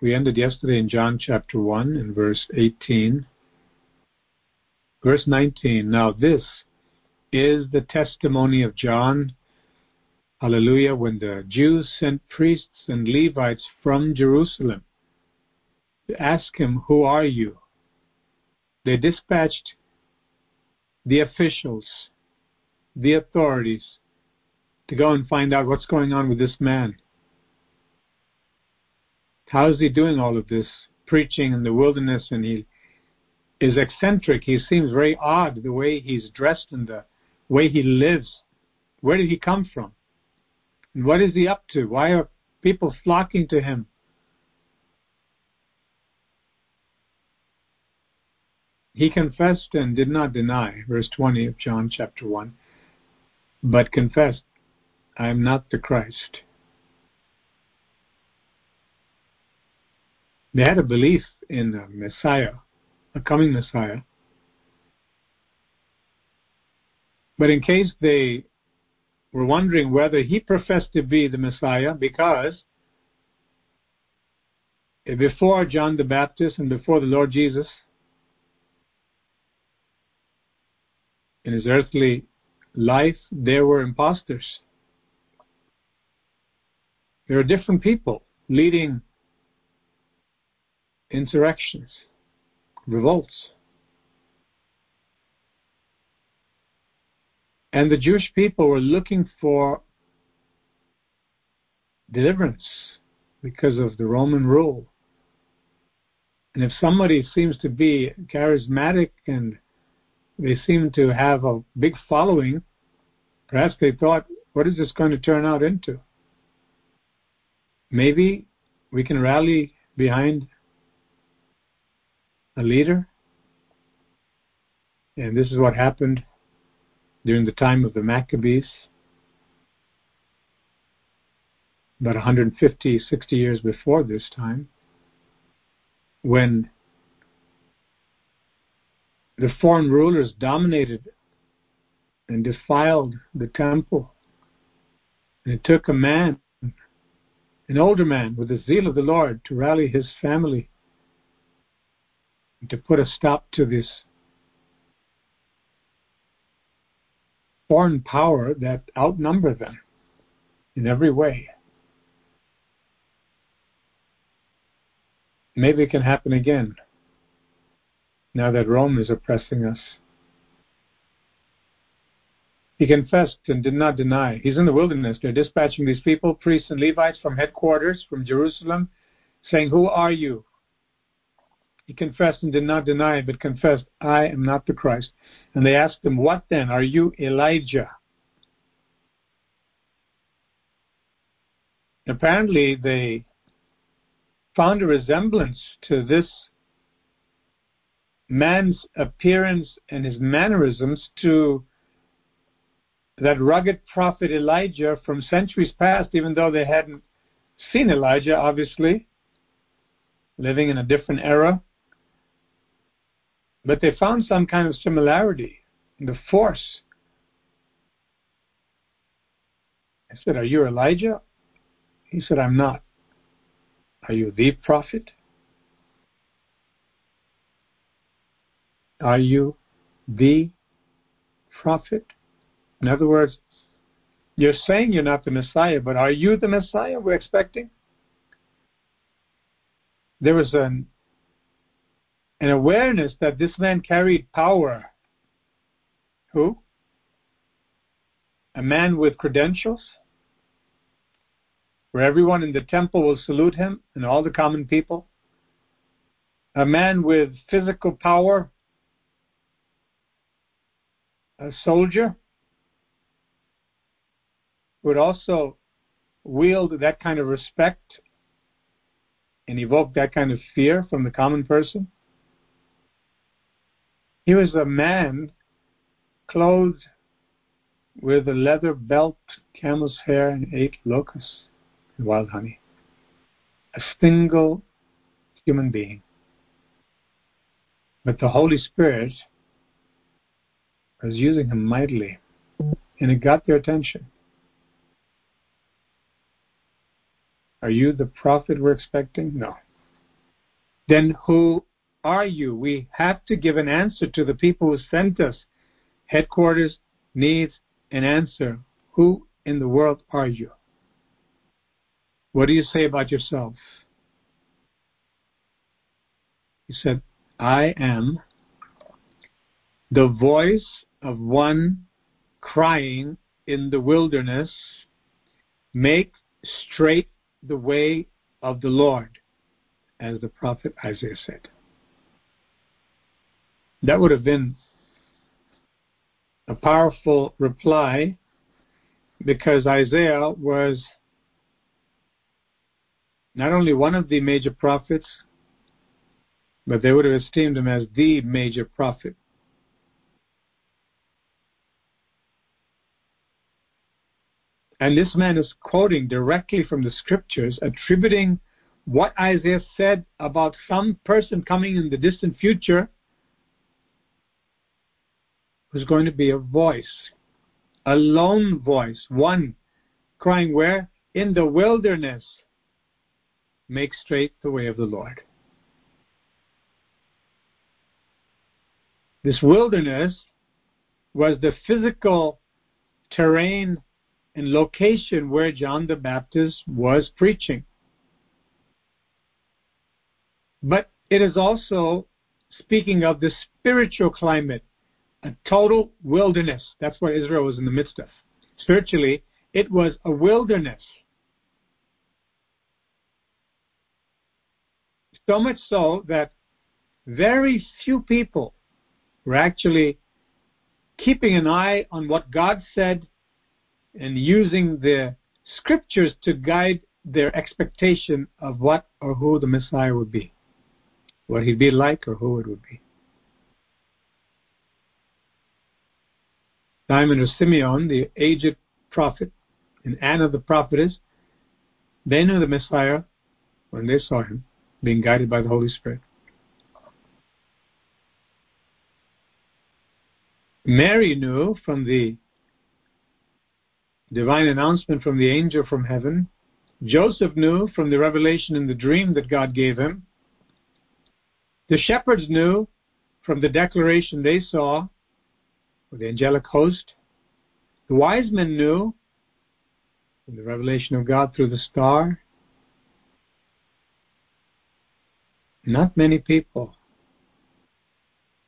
We ended yesterday in John chapter 1 and verse 18. Verse 19. Now this is the testimony of John. Hallelujah. When the Jews sent priests and Levites from Jerusalem to ask him, Who are you? They dispatched the officials, the authorities, to go and find out what's going on with this man. How is he doing all of this preaching in the wilderness? And he is eccentric. He seems very odd the way he's dressed and the way he lives. Where did he come from? And what is he up to? Why are people flocking to him? He confessed and did not deny, verse 20 of John chapter 1, but confessed, I am not the Christ. They had a belief in the Messiah, a coming Messiah. But in case they were wondering whether he professed to be the Messiah, because before John the Baptist and before the Lord Jesus, in his earthly life, there were imposters. There are different people leading insurrections, revolts. And the Jewish people were looking for deliverance because of the Roman rule. And if somebody seems to be charismatic and they seem to have a big following, perhaps they thought, what is this going to turn out into? Maybe we can rally behind a leader. And this is what happened during the time of the Maccabees, about 150, 60 years before this time, when the foreign rulers dominated and defiled the temple. And it took a man, an older man with the zeal of the Lord, to rally his family to put a stop to this foreign power that outnumber them in every way. Maybe it can happen again now that Rome is oppressing us. He confessed and did not deny. He's in the wilderness. They're dispatching these people, priests and Levites, from headquarters, from Jerusalem, saying, Who are you? He confessed and did not deny, it, but confessed, I am not the Christ. And they asked him, What then? Are you Elijah? Apparently, they found a resemblance to this man's appearance and his mannerisms to that rugged prophet Elijah from centuries past, even though they hadn't seen Elijah, obviously, living in a different era. But they found some kind of similarity in the force. I said, Are you Elijah? He said, I'm not. Are you the prophet? Are you the prophet? In other words, you're saying you're not the Messiah, but are you the Messiah we're expecting? There was an an awareness that this man carried power. Who? A man with credentials, where everyone in the temple will salute him and all the common people. A man with physical power, a soldier, would also wield that kind of respect and evoke that kind of fear from the common person. He was a man clothed with a leather belt, camel's hair, and ate locusts and wild honey. A single human being. But the Holy Spirit was using him mightily, and it got their attention. Are you the prophet we're expecting? No. then who are you? We have to give an answer to the people who sent us. Headquarters needs an answer. Who in the world are you? What do you say about yourself? He said, I am the voice of one crying in the wilderness, make straight the way of the Lord, as the prophet Isaiah said. That would have been a powerful reply because Isaiah was not only one of the major prophets, but they would have esteemed him as the major prophet. And this man is quoting directly from the scriptures, attributing what Isaiah said about some person coming in the distant future who's going to be a voice, a lone voice, one crying where? In the wilderness. Make straight the way of the Lord. This wilderness was the physical terrain and location where John the Baptist was preaching. But it is also speaking of the spiritual climate, a total wilderness. That's what Israel was in the midst of. Spiritually, it was a wilderness. So much so that very few people were actually keeping an eye on what God said and using the scriptures to guide their expectation of what or who the Messiah would be, what he'd be like or who it would be. Simon or Simeon, the aged prophet, and Anna the prophetess, they knew the Messiah when they saw him, being guided by the Holy Spirit. Mary knew from the divine announcement from the angel from heaven. Joseph knew from the revelation in the dream that God gave him. The shepherds knew from the declaration they saw the angelic host. The wise men knew from the revelation of God through the star. Not many people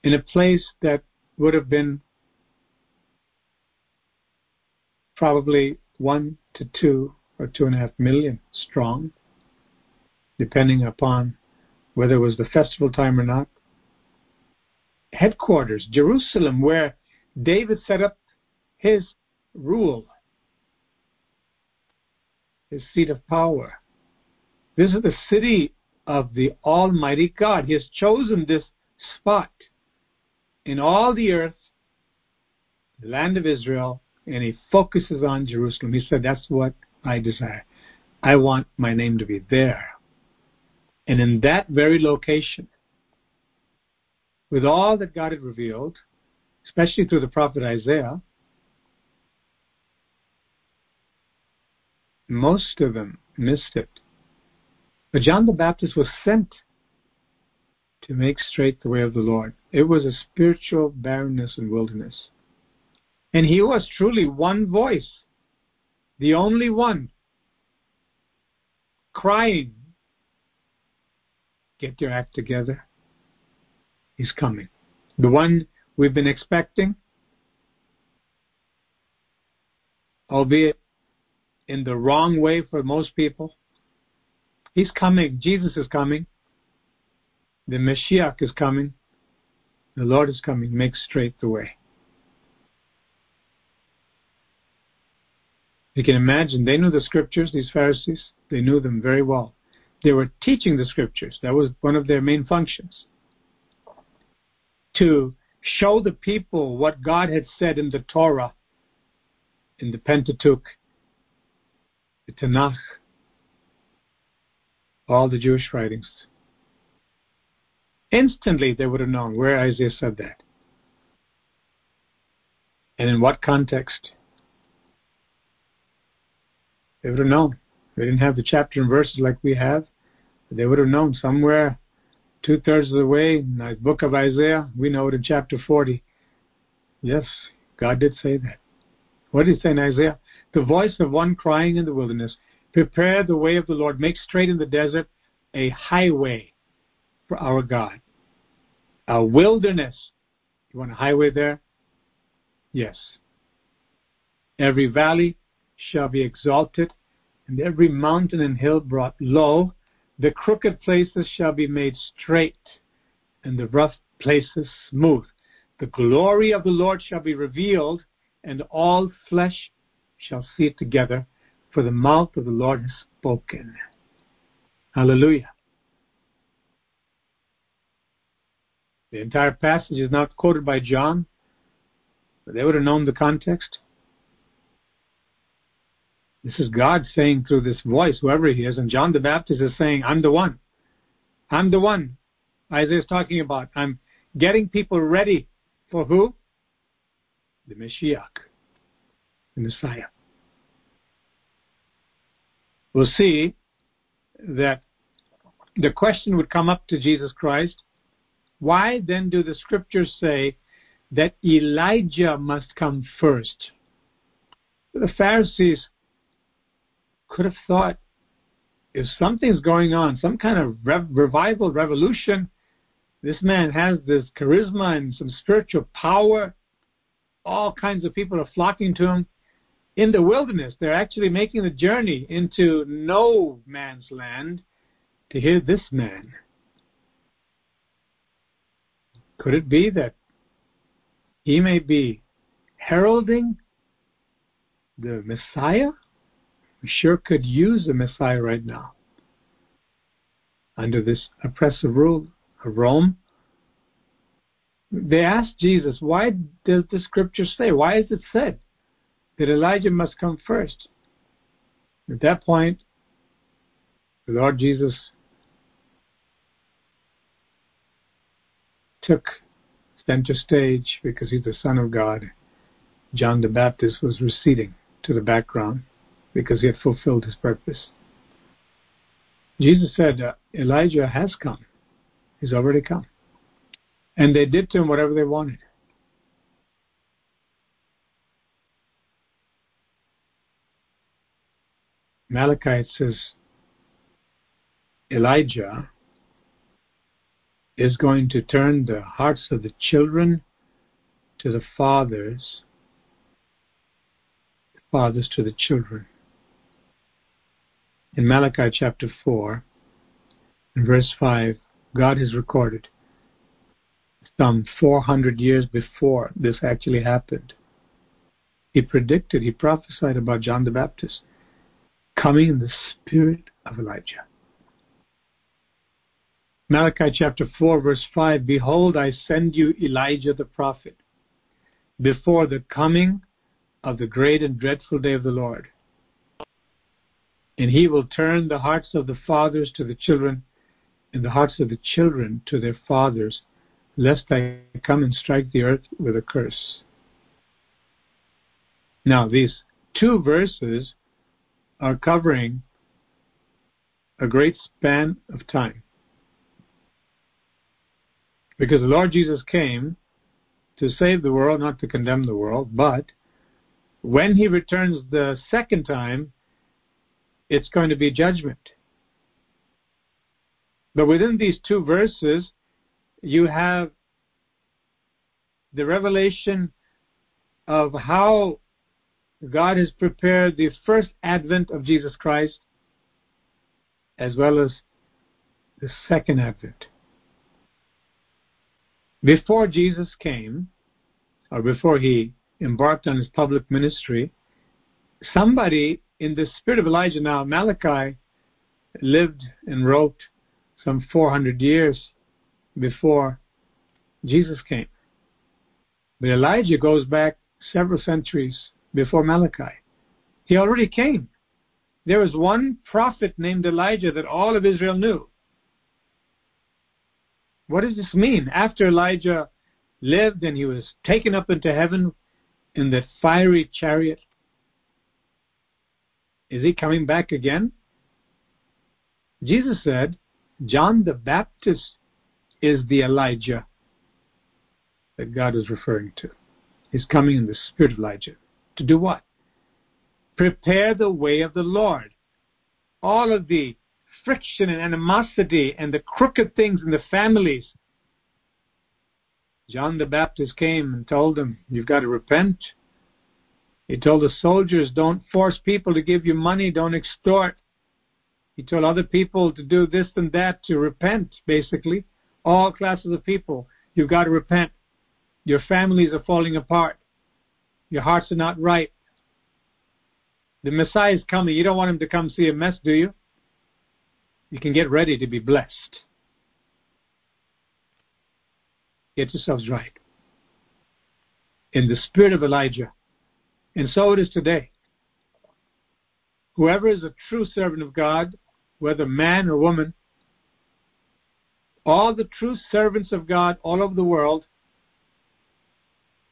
in a place that would have been probably one to two or two and a half million strong, depending upon whether it was the festival time or not. Headquarters, Jerusalem, where David set up his rule, his seat of power. This is the city of the Almighty God. He has chosen this spot in all the earth, the land of Israel, and he focuses on Jerusalem. He said, That's what I desire. I want my name to be there. And in that very location, with all that God had revealed, especially through the prophet Isaiah, most of them missed it. But John the Baptist was sent to make straight the way of the Lord. It was a spiritual barrenness and wilderness. And he was truly one voice, the only one, crying, Get your act together. He's coming. The one we've been expecting, albeit in the wrong way for most people. He's coming. Jesus is coming. The Messiah is coming. The Lord is coming. Make straight the way. You can imagine, they knew the scriptures, these Pharisees. They knew them very well. They were teaching the scriptures. That was one of their main functions. To show the people what God had said in the Torah, in the Pentateuch, the Tanakh, all the Jewish writings. Instantly they would have known where Isaiah said that. And in what context. They would have known. They didn't have the chapter and verses like we have. They would have known somewhere two thirds of the way in the book of Isaiah. We know it in chapter 40. Yes, God did say that. What did he say in Isaiah? The voice of one crying in the wilderness, prepare the way of the Lord, make straight in the desert a highway for our God. A wilderness. You want a highway there? Yes. Every valley shall be exalted, and every mountain and hill brought low. The crooked places shall be made straight, and the rough places smooth. The glory of the Lord shall be revealed, and all flesh shall see it together, for the mouth of the Lord has spoken. Hallelujah. The entire passage is not quoted by John, but they would have known the context. This is God saying through this voice, whoever he is, and John the Baptist is saying, I'm the one. I'm the one. Isaiah is talking about. I'm getting people ready for who? The Messiah, the Messiah. We'll see that the question would come up to Jesus Christ why then do the scriptures say that Elijah must come first? The Pharisees could have thought if something's going on, some kind of rev- revival, revolution, this man has this charisma and some spiritual power. All kinds of people are flocking to him. In the wilderness, they're actually making the journey into no man's land to hear this man. Could it be that he may be heralding the Messiah? We sure could use a Messiah right now. Under this oppressive rule of Rome, they asked Jesus, why does the scripture say, why is it said that Elijah must come first? At that point, the Lord Jesus took center stage because he's the Son of God. John the Baptist was receding to the background because he had fulfilled his purpose. Jesus said, uh, Elijah has come. He's already come. And they did to him whatever they wanted. Malachi says Elijah is going to turn the hearts of the children to the fathers, the fathers to the children. In Malachi chapter 4, in verse 5, God has recorded some 400 years before this actually happened. He predicted, he prophesied about John the Baptist coming in the spirit of Elijah. Malachi chapter 4, verse 5 Behold, I send you Elijah the prophet before the coming of the great and dreadful day of the Lord. And he will turn the hearts of the fathers to the children, and the hearts of the children to their fathers, lest I come and strike the earth with a curse. Now, these two verses are covering a great span of time. Because the Lord Jesus came to save the world, not to condemn the world, but when he returns the second time, it's going to be judgment. But within these two verses, you have the revelation of how God has prepared the first advent of Jesus Christ as well as the second advent. Before Jesus came, or before he embarked on his public ministry, somebody in the spirit of Elijah, now Malachi lived and wrote some 400 years before Jesus came. But Elijah goes back several centuries before Malachi. He already came. There was one prophet named Elijah that all of Israel knew. What does this mean? After Elijah lived and he was taken up into heaven in that fiery chariot, is he coming back again? Jesus said, John the Baptist is the Elijah that God is referring to. He's coming in the spirit of Elijah. To do what? Prepare the way of the Lord. All of the friction and animosity and the crooked things in the families. John the Baptist came and told them, You've got to repent. He told the soldiers, Don't force people to give you money, don't extort. He told other people to do this and that, to repent, basically. All classes of people, you've got to repent. Your families are falling apart. Your hearts are not right. The Messiah is coming. You don't want him to come see a mess, do you? You can get ready to be blessed. Get yourselves right. In the spirit of Elijah. And so it is today. Whoever is a true servant of God, whether man or woman, all the true servants of God all over the world,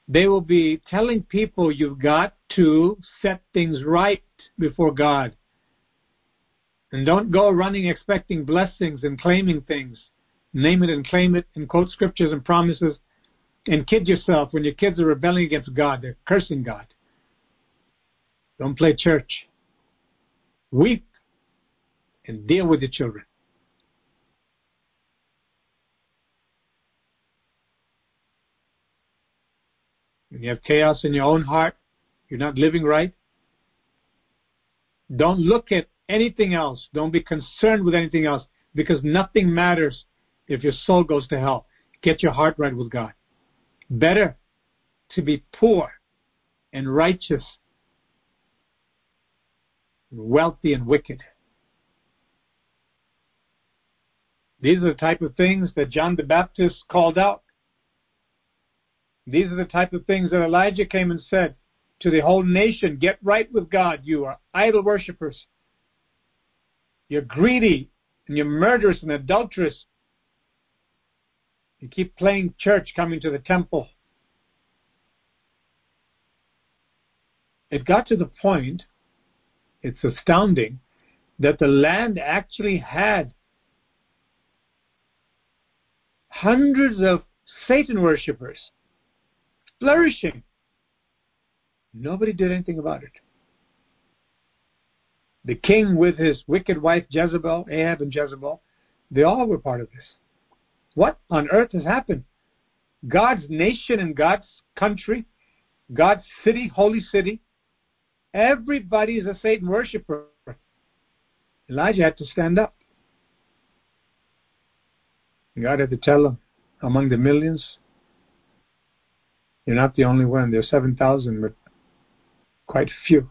they will be telling people you've got to set things right before God. And don't go running expecting blessings and claiming things. Name it and claim it and quote scriptures and promises and kid yourself when your kids are rebelling against God. They're cursing God. Don't play church. Weep and deal with the children. When you have chaos in your own heart, you're not living right. Don't look at anything else. Don't be concerned with anything else because nothing matters if your soul goes to hell. Get your heart right with God. Better to be poor and righteous, wealthy and wicked. These are the type of things that John the Baptist called out. These are the type of things that Elijah came and said to the whole nation Get right with God, you are idol worshippers. You're greedy and you're murderous and adulterous. You keep playing church coming to the temple. It got to the point, it's astounding, that the land actually had hundreds of Satan worshippers flourishing. Nobody did anything about it. The king with his wicked wife Jezebel, Ahab and Jezebel, they all were part of this. What on earth has happened? God's nation and God's country, God's city, holy city, everybody is a Satan worshiper. Elijah had to stand up. God had to tell him, among the millions, you're not the only one. There are 7,000, but quite few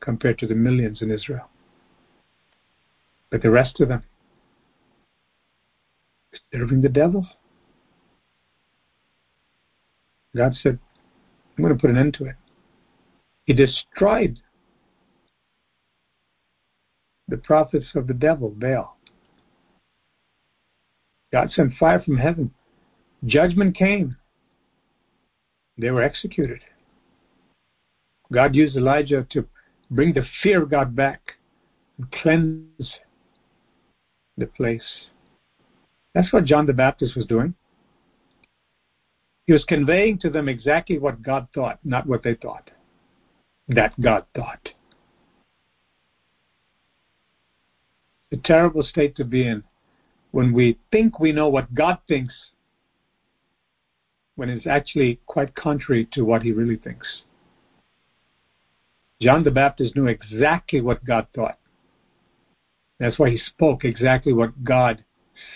compared to the millions in Israel. But the rest of them, serving the devil. God said, I'm going to put an end to it. He destroyed the prophets of the devil, Baal. God sent fire from heaven. Judgment came. They were executed. God used Elijah to bring the fear of God back and cleanse the place. That's what John the Baptist was doing. He was conveying to them exactly what God thought, not what they thought. That God thought. a terrible state to be in when we think we know what God thinks when it's actually quite contrary to what he really thinks. John the Baptist knew exactly what God thought. That's why he spoke exactly what God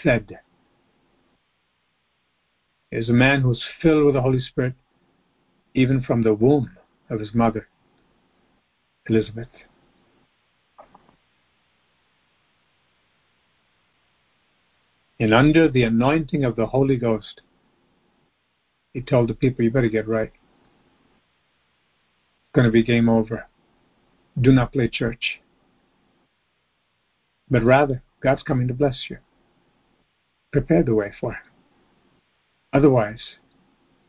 said. He is a man who's filled with the Holy Spirit, even from the womb of his mother, Elizabeth. And under the anointing of the Holy Ghost, he told the people, You better get right. It's going to be game over do not play church. But rather, God's coming to bless you. Prepare the way for Him. Otherwise,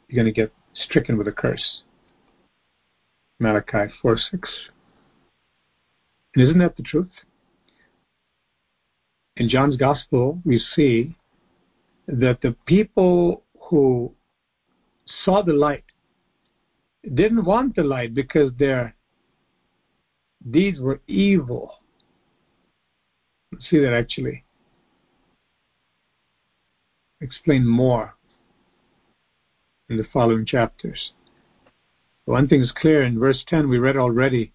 you're going to get stricken with a curse. Malachi 4 6. And isn't that the truth? In John's Gospel, we see that the people who saw the light didn't want the light because their deeds were evil. See that actually. Explain more in the following chapters. One thing is clear in verse 10, we read already.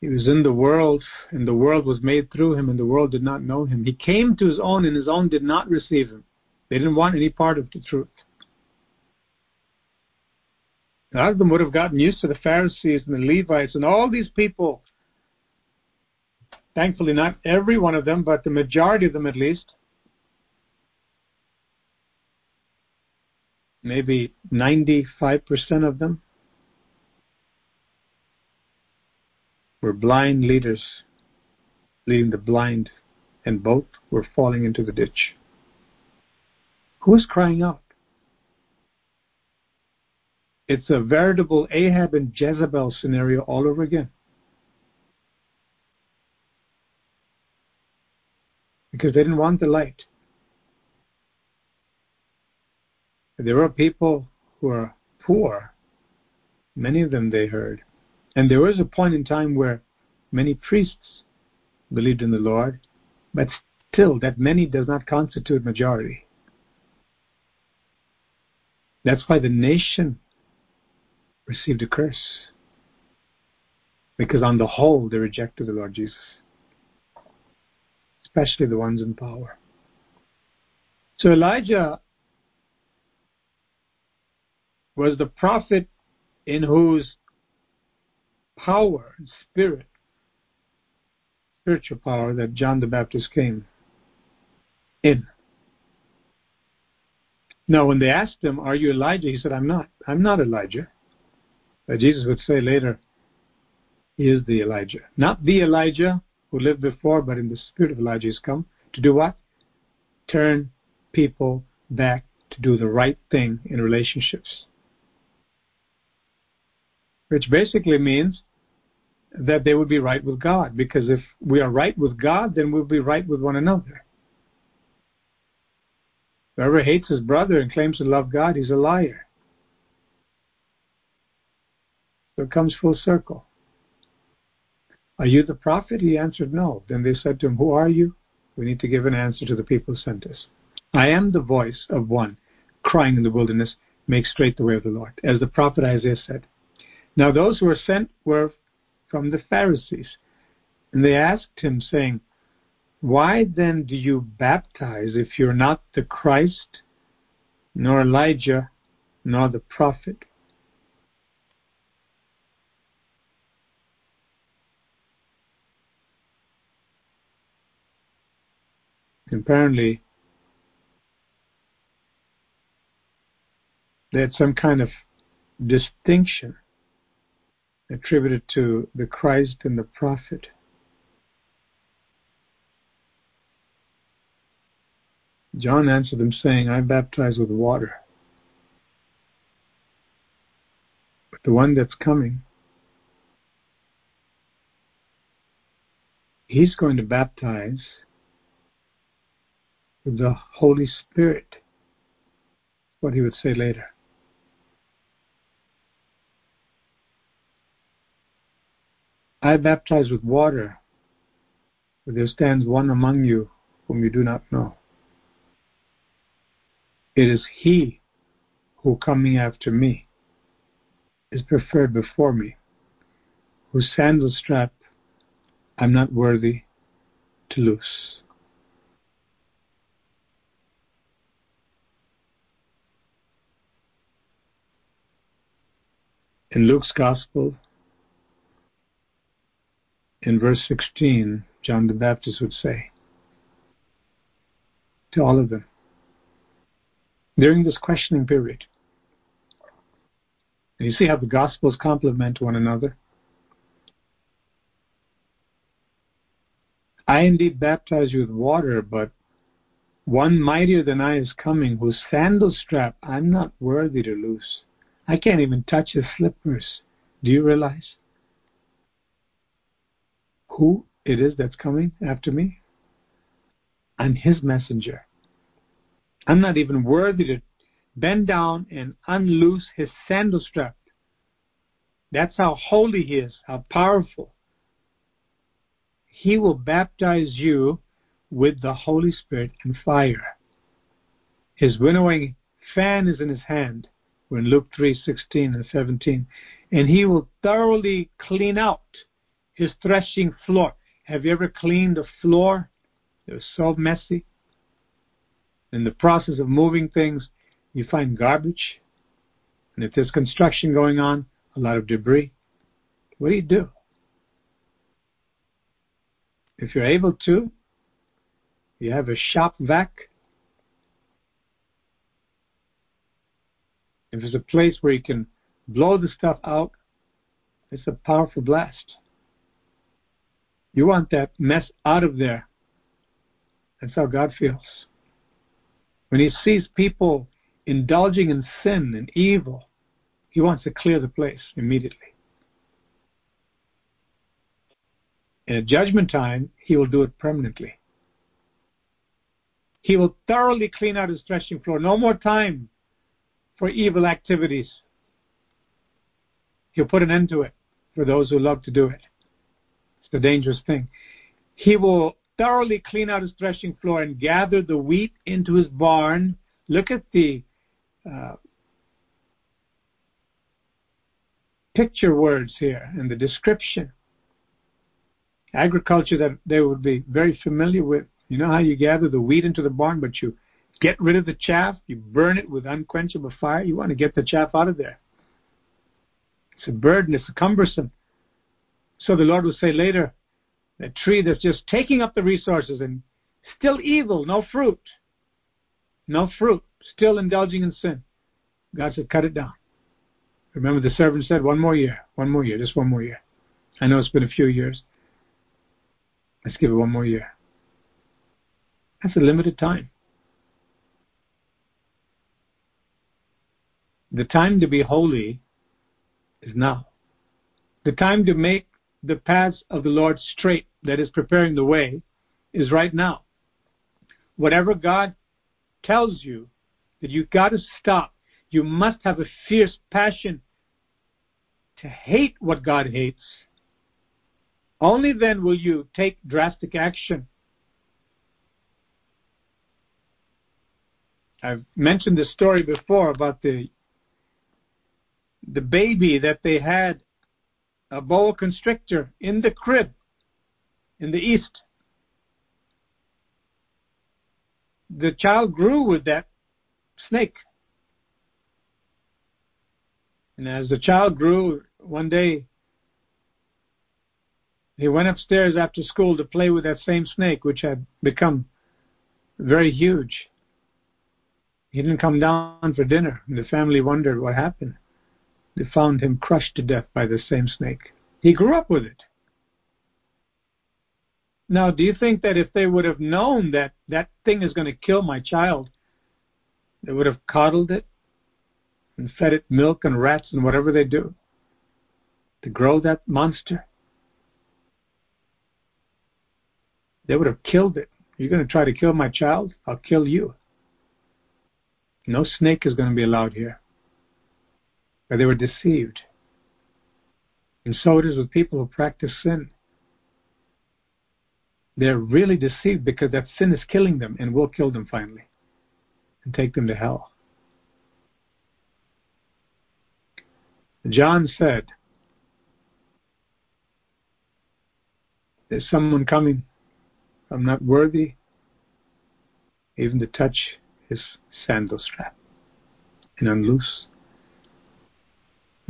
He was in the world, and the world was made through him, and the world did not know him. He came to his own, and his own did not receive him. They didn't want any part of the truth. Lot of them would have gotten used to the Pharisees and the Levites and all these people. Thankfully, not every one of them, but the majority of them at least. Maybe 95% of them were blind leaders leading the blind, and both were falling into the ditch. Who is crying out? It's a veritable Ahab and Jezebel scenario all over again. Because they didn't want the light. There were people who were poor. Many of them they heard. And there was a point in time where many priests believed in the Lord, but still that many does not constitute majority. That's why the nation received a curse. Because on the whole, they rejected the Lord Jesus, especially the ones in power. So Elijah was the prophet in whose power and spirit, spiritual power, that John the Baptist came in. Now, when they asked him, Are you Elijah? He said, I'm not. I'm not Elijah. But Jesus would say later, he is the Elijah. Not the Elijah who lived before, but in the spirit of Elijah has come to do what? Turn people back to do the right thing in relationships. Which basically means that they would be right with God, because if we are right with God, then we'll be right with one another. Whoever hates his brother and claims to love God, he's a liar. So it comes full circle. Are you the prophet? He answered, No. Then they said to him, Who are you? We need to give an answer to the people who sent us. I am the voice of one crying in the wilderness, Make straight the way of the Lord, as the prophet Isaiah said. Now those who were sent were from the Pharisees. And they asked him, saying, Why then do you baptize if you're not the Christ, nor Elijah, nor the prophet? apparently they had some kind of distinction attributed to the Christ and the prophet. John answered them, saying, I baptize with water. But the one that's coming, he's going to baptize with the Holy Spirit. What he would say later. I baptize with water, but there stands one among you whom you do not know. It is he who coming after me is preferred before me, whose sandal strap I'm not worthy to loose. In Luke's Gospel, in verse 16, John the Baptist would say to all of them during this questioning period. And you see how the Gospels complement one another. I indeed baptize you with water, but one mightier than I is coming, whose sandal strap I'm not worthy to loose. I can't even touch his slippers. Do you realize who it is that's coming after me? I'm his messenger. I'm not even worthy to bend down and unloose his sandal strap. That's how holy he is, how powerful. He will baptize you with the Holy Spirit and fire. His winnowing fan is in his hand. We're in Luke 3 16 and 17. And he will thoroughly clean out his threshing floor. Have you ever cleaned a floor? It was so messy. In the process of moving things, you find garbage. And if there's construction going on, a lot of debris. What do you do? If you're able to, you have a shop vac. If there's a place where you can blow the stuff out, it's a powerful blast. You want that mess out of there. That's how God feels. When He sees people indulging in sin and evil, He wants to clear the place immediately. In a judgment time, He will do it permanently. He will thoroughly clean out His threshing floor. No more time for evil activities. He'll put an end to it for those who love to do it. A dangerous thing. He will thoroughly clean out his threshing floor and gather the wheat into his barn. Look at the uh, picture words here and the description. Agriculture that they would be very familiar with. You know how you gather the wheat into the barn, but you get rid of the chaff, you burn it with unquenchable fire. You want to get the chaff out of there. It's a burden, it's cumbersome. So the Lord will say later, a tree that's just taking up the resources and still evil, no fruit. No fruit, still indulging in sin. God said, cut it down. Remember, the servant said, one more year, one more year, just one more year. I know it's been a few years. Let's give it one more year. That's a limited time. The time to be holy is now. The time to make the paths of the Lord straight, that is preparing the way, is right now. Whatever God tells you that you've got to stop, you must have a fierce passion to hate what God hates. Only then will you take drastic action. I've mentioned this story before about the the baby that they had a boa constrictor in the crib in the east. The child grew with that snake. And as the child grew, one day he went upstairs after school to play with that same snake, which had become very huge. He didn't come down for dinner, and the family wondered what happened. They found him crushed to death by the same snake. He grew up with it. Now, do you think that if they would have known that that thing is going to kill my child, they would have coddled it and fed it milk and rats and whatever they do to grow that monster? They would have killed it. You're going to try to kill my child? I'll kill you. No snake is going to be allowed here they were deceived. And so it is with people who practice sin. They're really deceived because that sin is killing them and will kill them finally and take them to hell. John said, There's someone coming. I'm not worthy even to touch his sandal strap and unloose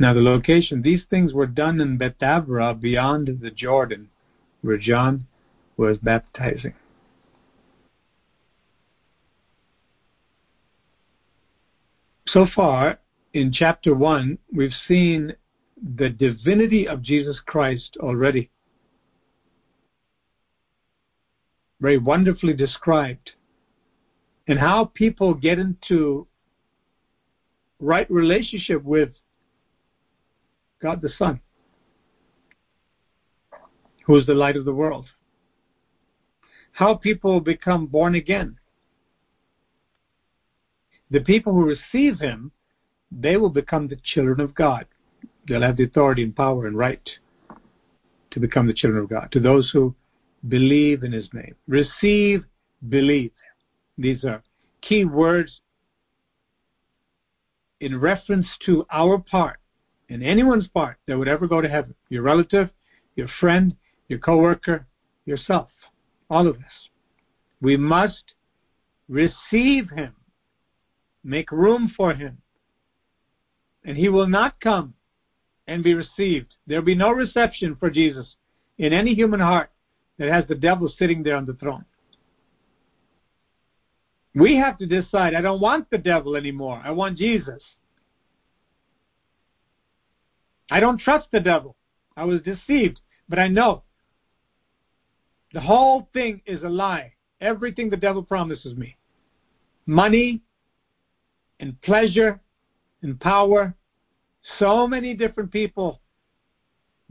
now, the location, these things were done in Bethabara beyond the Jordan, where John was baptizing. So far, in chapter 1, we've seen the divinity of Jesus Christ already. Very wonderfully described. And how people get into right relationship with God the Son, who is the light of the world. How people become born again. the people who receive him, they will become the children of God. They'll have the authority and power and right to become the children of God. To those who believe in his name. Receive, believe. These are key words in reference to our part and anyone's part that would ever go to heaven. Your relative, your friend, your coworker, yourself. All of us. We must receive him. Make room for him. And he will not come and be received. There'll be no reception for Jesus in any human heart that has the devil sitting there on the throne. We have to decide, I don't want the devil anymore. I want Jesus. I don't trust the devil. I was deceived, but I know the whole thing is a lie. Everything the devil promises me money and pleasure and power. So many different people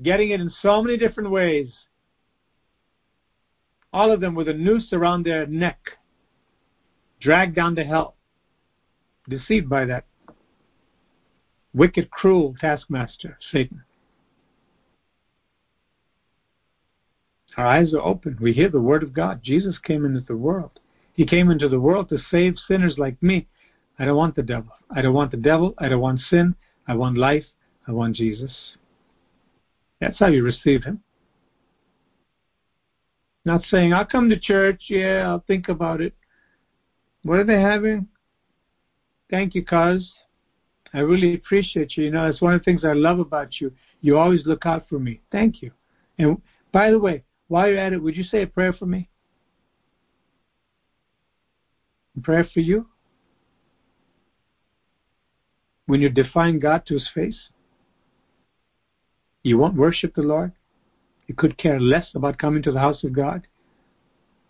getting it in so many different ways. All of them with a noose around their neck dragged down to hell, deceived by that wicked, cruel taskmaster, Satan. Our eyes are open. We hear the word of God. Jesus came into the world. He came into the world to save sinners like me. I don't want the devil. I don't want the devil. I don't want sin. I want life. I want Jesus. That's how you receive him. Not saying, I'll come to church. Yeah, I'll think about it. What are they having? Thank you, cuz. I really appreciate you. You know, that's one of the things I love about you. You always look out for me. Thank you. And by the way, while you're at it, would you say a prayer for me? A prayer for you? When you define God to his face, you won't worship the Lord. You could care less about coming to the house of God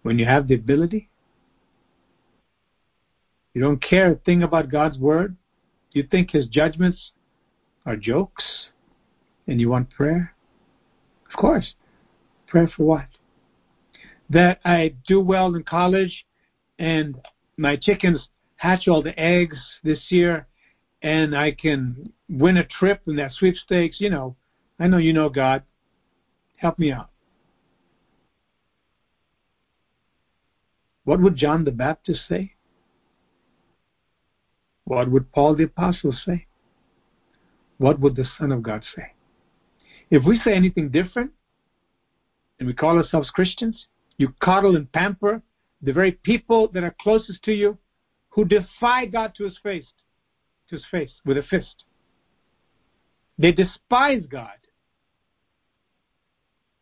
when you have the ability. You don't care a thing about God's word. You think his judgments are jokes and you want prayer? Of course. Prayer for what? That I do well in college and my chickens hatch all the eggs this year and I can win a trip in that sweepstakes. You know, I know you know God. Help me out. What would John the Baptist say? What would Paul the Apostle say? What would the Son of God say? If we say anything different, and we call ourselves Christians, you coddle and pamper the very people that are closest to you who defy God to his face, to his face with a fist. They despise God.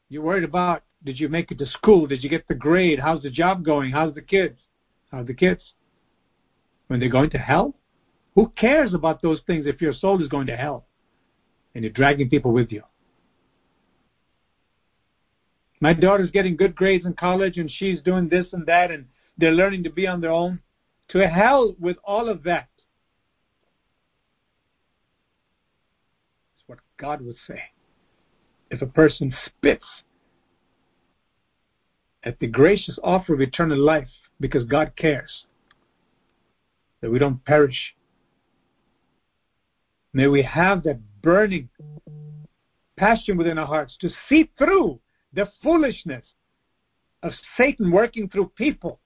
You're worried about did you make it to school? Did you get the grade? How's the job going? How's the kids? How's the kids? When they're going to hell? Who cares about those things if your soul is going to hell and you're dragging people with you? My daughter's getting good grades in college and she's doing this and that and they're learning to be on their own. To hell with all of that. That's what God would say. If a person spits at the gracious offer of eternal life because God cares that we don't perish May we have that burning passion within our hearts to see through the foolishness of Satan working through people,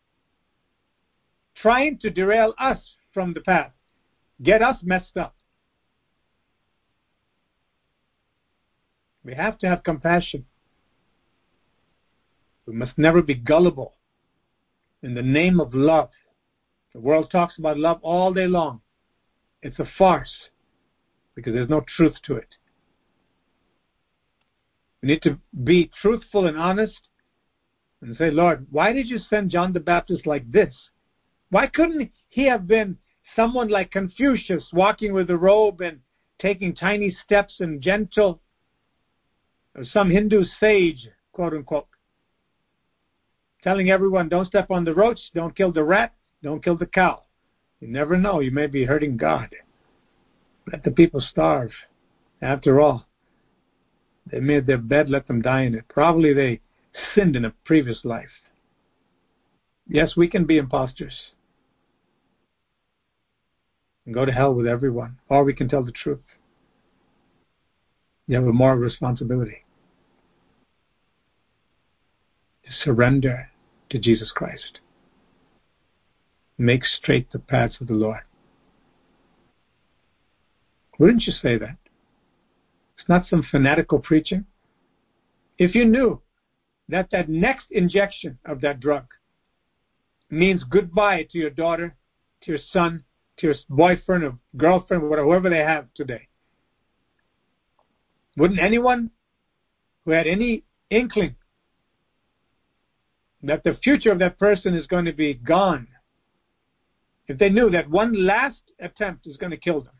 trying to derail us from the path, get us messed up. We have to have compassion. We must never be gullible. In the name of love, the world talks about love all day long. It's a farce because there's no truth to it. We need to be truthful and honest and say, Lord, why did you send John the Baptist like this? Why couldn't he have been someone like Confucius walking with a robe and taking tiny steps and gentle, or some Hindu sage, quote unquote, telling everyone, don't step on the roach, don't kill the rat, don't kill the cow. You never know, you may be hurting God. Let the people starve. After all, they made their bed, let them die in it. Probably they sinned in a previous life. Yes, we can be imposters. and go to hell with everyone, or we can tell the truth. You have a moral responsibility to surrender to Jesus Christ. Make straight the paths of the Lord. Wouldn't you say that? It's not some fanatical preaching. If you knew that that next injection of that drug means goodbye to your daughter, to your son, to your boyfriend or girlfriend, whatever, whoever they have today, wouldn't anyone who had any inkling that the future of that person is going to be gone, if they knew that one last attempt is going to kill them,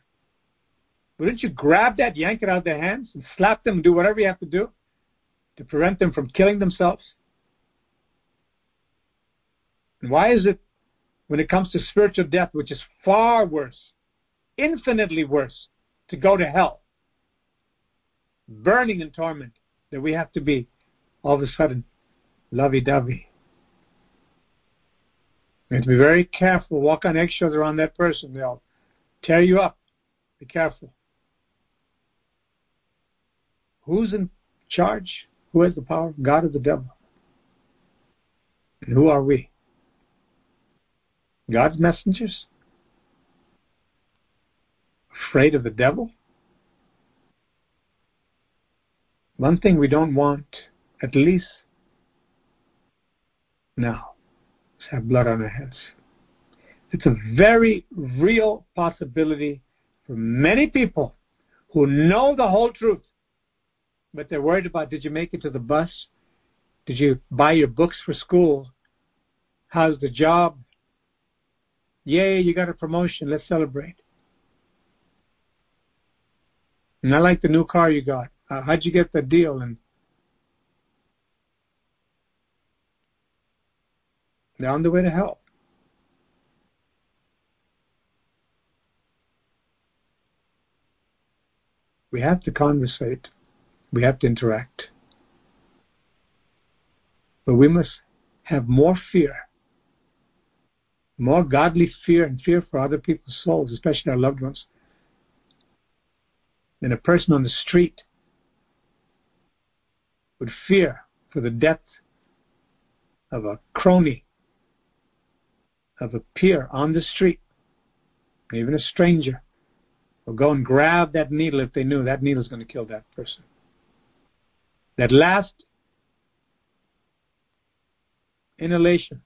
wouldn't you grab that, yank it out of their hands, and slap them and do whatever you have to do to prevent them from killing themselves? And why is it when it comes to spiritual death, which is far worse, infinitely worse, to go to hell, burning in torment, that we have to be all of a sudden lovey dovey? We have to be very careful, walk on eggshells around that person. They'll tear you up. Be careful. Who's in charge? Who has the power? God or the devil? And who are we? God's messengers? Afraid of the devil? One thing we don't want, at least now, is have blood on our heads. It's a very real possibility for many people who know the whole truth but they're worried about did you make it to the bus? Did you buy your books for school? How's the job? Yay, you got a promotion. Let's celebrate. And I like the new car you got. Uh, how'd you get the deal? And they're on the way to hell. We have to conversate. We have to interact. But we must have more fear, more godly fear and fear for other people's souls, especially our loved ones, than a person on the street would fear for the death of a crony, of a peer on the street, even a stranger, will go and grab that needle if they knew that needle is going to kill that person. That last inhalation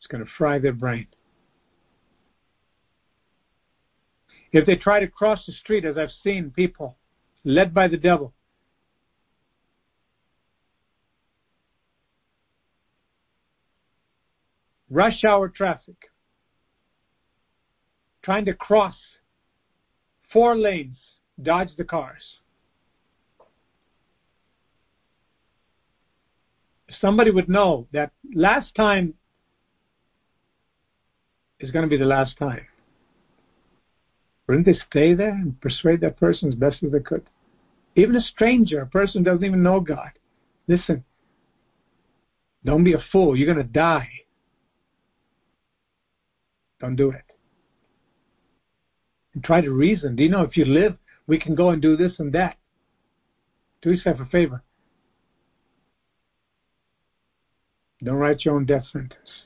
is going to fry their brain. If they try to cross the street, as I've seen people led by the devil, rush hour traffic, trying to cross four lanes, dodge the cars. Somebody would know that last time is going to be the last time. Wouldn't they stay there and persuade that person as best as they could? Even a stranger, a person doesn't even know God. Listen, don't be a fool. You're going to die. Don't do it. And try to reason. Do you know if you live, we can go and do this and that? Do yourself a favor. Don't write your own death sentence.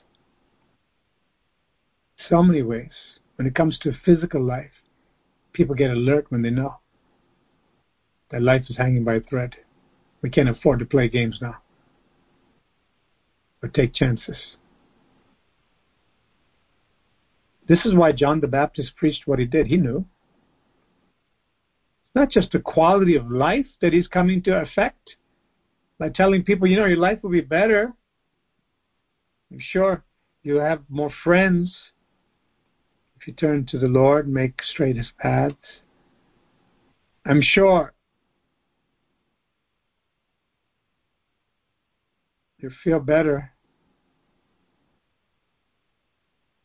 So many ways. When it comes to physical life, people get alert when they know that life is hanging by a thread. We can't afford to play games now or take chances. This is why John the Baptist preached what he did. He knew. It's not just the quality of life that he's coming to affect by telling people, you know, your life will be better I'm sure you have more friends if you turn to the Lord, make straight his paths. I'm sure you feel better.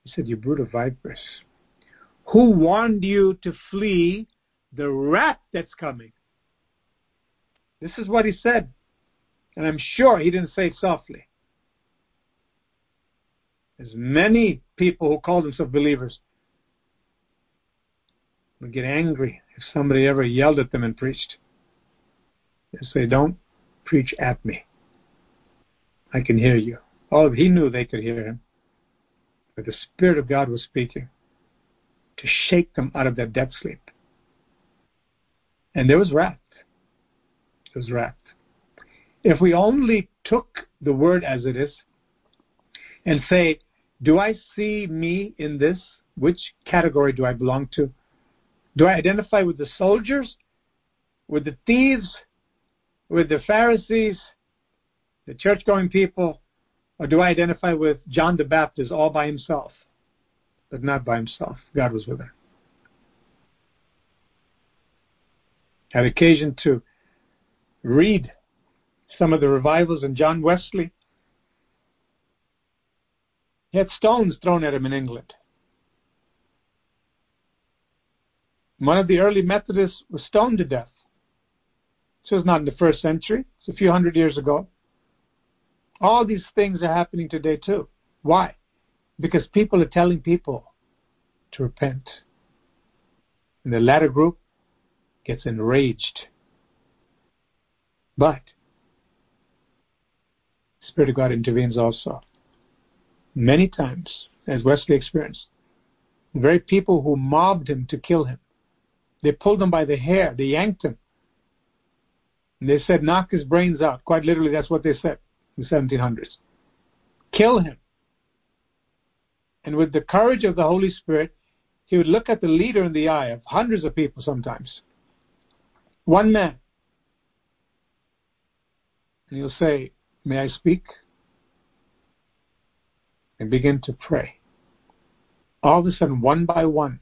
He said, You brood of vipers. Who warned you to flee the rat that's coming? This is what he said. And I'm sure he didn't say it softly as many people who call themselves believers would get angry if somebody ever yelled at them and preached. They say, Don't preach at me. I can hear you. Oh, he knew they could hear him. But the Spirit of God was speaking to shake them out of their death sleep. And there was wrath. There was wrath. If we only took the word as it is and say, Do I see me in this? Which category do I belong to? Do I identify with the soldiers, with the thieves, with the Pharisees, the church going people, or do I identify with John the Baptist all by himself? But not by himself. God was with him. Had occasion to read some of the revivals in John Wesley. He had stones thrown at him in England. One of the early Methodists was stoned to death. This was not in the first century, it's a few hundred years ago. All these things are happening today too. Why? Because people are telling people to repent. And the latter group gets enraged. But Spirit of God intervenes also. Many times, as Wesley experienced, the very people who mobbed him to kill him, they pulled him by the hair, they yanked him. And they said, knock his brains out. Quite literally, that's what they said in the 1700s. Kill him. And with the courage of the Holy Spirit, he would look at the leader in the eye of hundreds of people sometimes. One man. And he'll say, May I speak? And begin to pray. All of a sudden, one by one,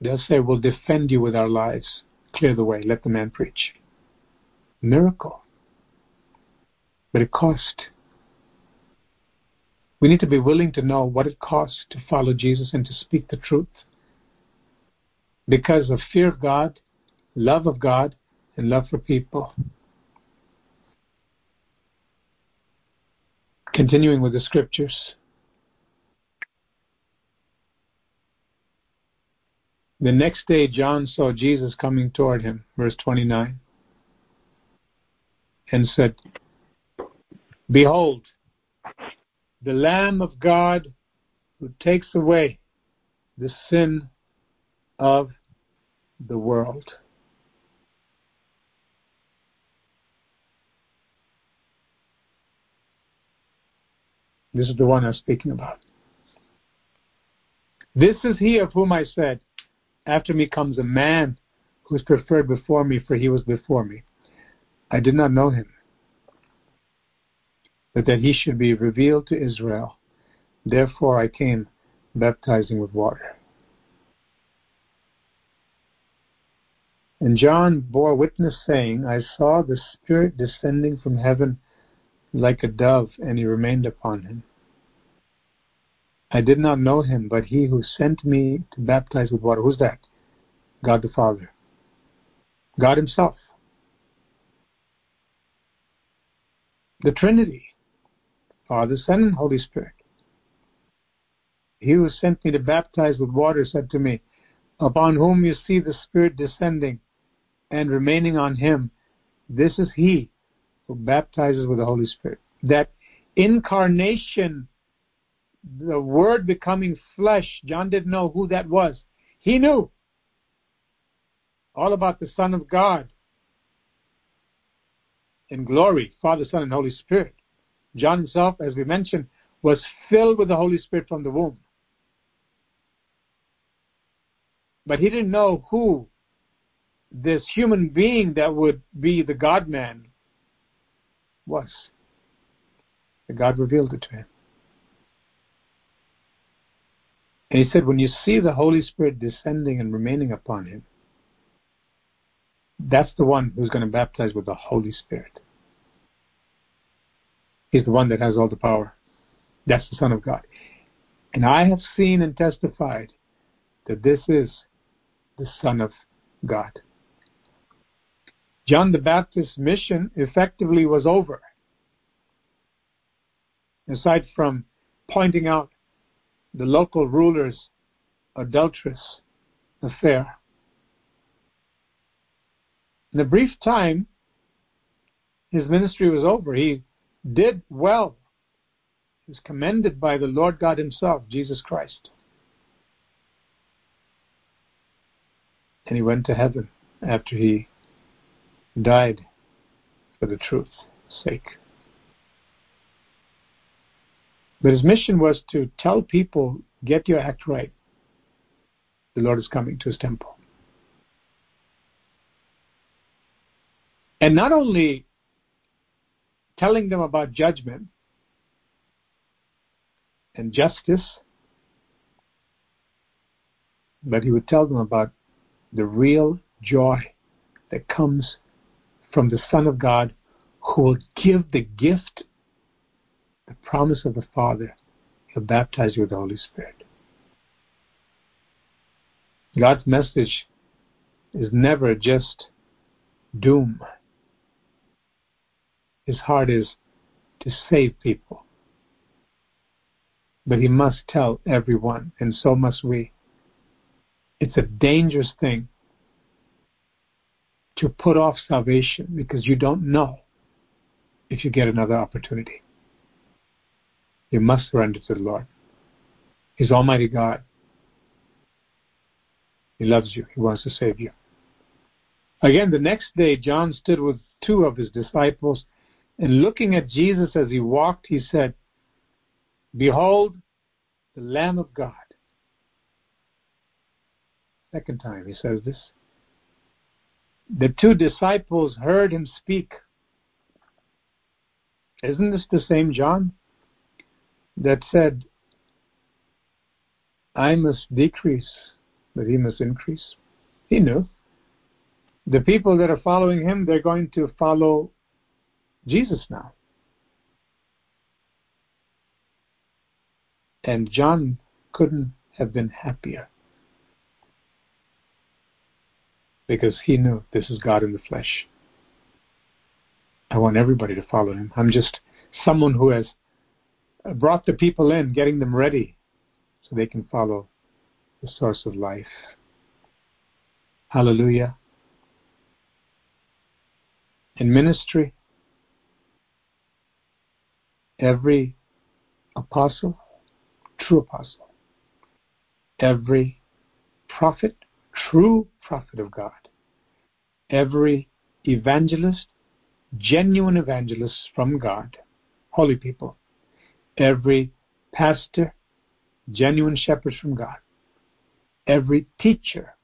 they'll say, We'll defend you with our lives. Clear the way. Let the man preach. Miracle. But it cost. We need to be willing to know what it costs to follow Jesus and to speak the truth. Because of fear of God, love of God, and love for people. Continuing with the scriptures. The next day, John saw Jesus coming toward him, verse 29, and said, Behold, the Lamb of God who takes away the sin of the world. This is the one I'm speaking about. This is he of whom I said, After me comes a man who is preferred before me, for he was before me. I did not know him, but that he should be revealed to Israel. Therefore I came baptizing with water. And John bore witness, saying, I saw the Spirit descending from heaven like a dove, and he remained upon him. I did not know him, but he who sent me to baptize with water, who's that? God the Father. God Himself. The Trinity. Father, Son, and Holy Spirit. He who sent me to baptize with water said to me, Upon whom you see the Spirit descending and remaining on him, this is he who baptizes with the Holy Spirit. That incarnation, the Word becoming flesh, John didn't know who that was. He knew all about the Son of God in glory, Father, Son, and Holy Spirit. John himself, as we mentioned, was filled with the Holy Spirit from the womb. But he didn't know who this human being that would be the God man was. And God revealed it to him. And he said, when you see the Holy Spirit descending and remaining upon him, that's the one who's going to baptize with the Holy Spirit. He's the one that has all the power. That's the Son of God. And I have seen and testified that this is the Son of God. John the Baptist's mission effectively was over. Aside from pointing out the local ruler's adulterous affair. In a brief time, his ministry was over. He did well. He was commended by the Lord God Himself, Jesus Christ. And he went to heaven after he died for the truth's sake. But his mission was to tell people, get your act right. The Lord is coming to his temple. And not only telling them about judgment and justice, but he would tell them about the real joy that comes from the Son of God who will give the gift, the promise of the Father. He'll baptize you with the Holy Spirit. God's message is never just doom. His heart is to save people. But he must tell everyone, and so must we. It's a dangerous thing to put off salvation because you don't know if you get another opportunity. You must surrender to the Lord. He's Almighty God. He loves you. He wants to save you. Again, the next day, John stood with two of his disciples, and looking at Jesus as he walked, he said, Behold, the Lamb of God. Second time he says this. The two disciples heard him speak. Isn't this the same John that said, I must decrease, but he must increase? He knew. The people that are following him, they're going to follow Jesus now. And John couldn't have been happier because he knew this is God in the flesh. I want everybody to follow him. I'm just someone who has brought the people in, getting them ready so they can follow the source of life. Hallelujah. In ministry, every apostle, true apostle, every prophet, true prophet of God, every evangelist, genuine evangelists from God, holy people, every pastor, genuine shepherds from God, every teacher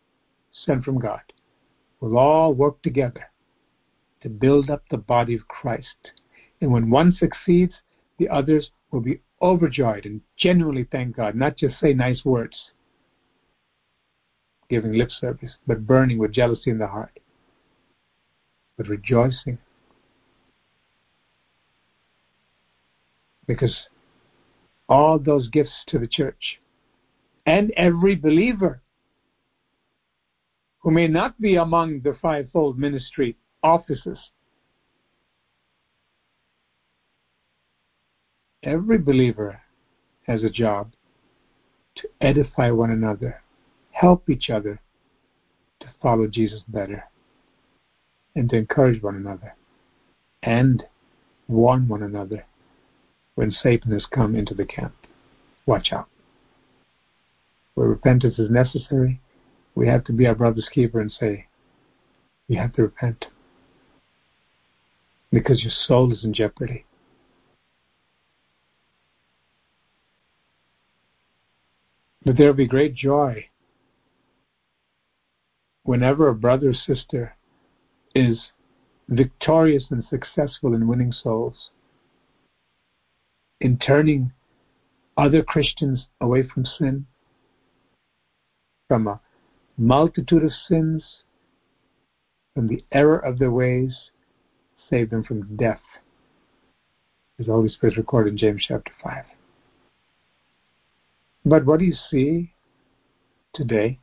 sent from God will all work together to build up the body of Christ. And when one succeeds, the others will be overjoyed and genuinely thank God, not just say nice words, giving lip service, but burning with jealousy in the heart, but rejoicing because all those gifts to the church and every believer who may not be among the fivefold ministry offices. Every believer has a job to edify one another, help each other to follow Jesus better, and to encourage one another, and warn one another when Satan has come into the camp. Watch out. Where repentance is necessary, we have to be our brother's keeper and say, you have to repent. Because your soul is in jeopardy. But there will be great joy whenever a brother or sister is victorious and successful in winning souls in turning other Christians away from sin, from a multitude of sins, from the error of their ways, save them from death. As the Holy Spirit recorded in James chapter 5. But what do you see today?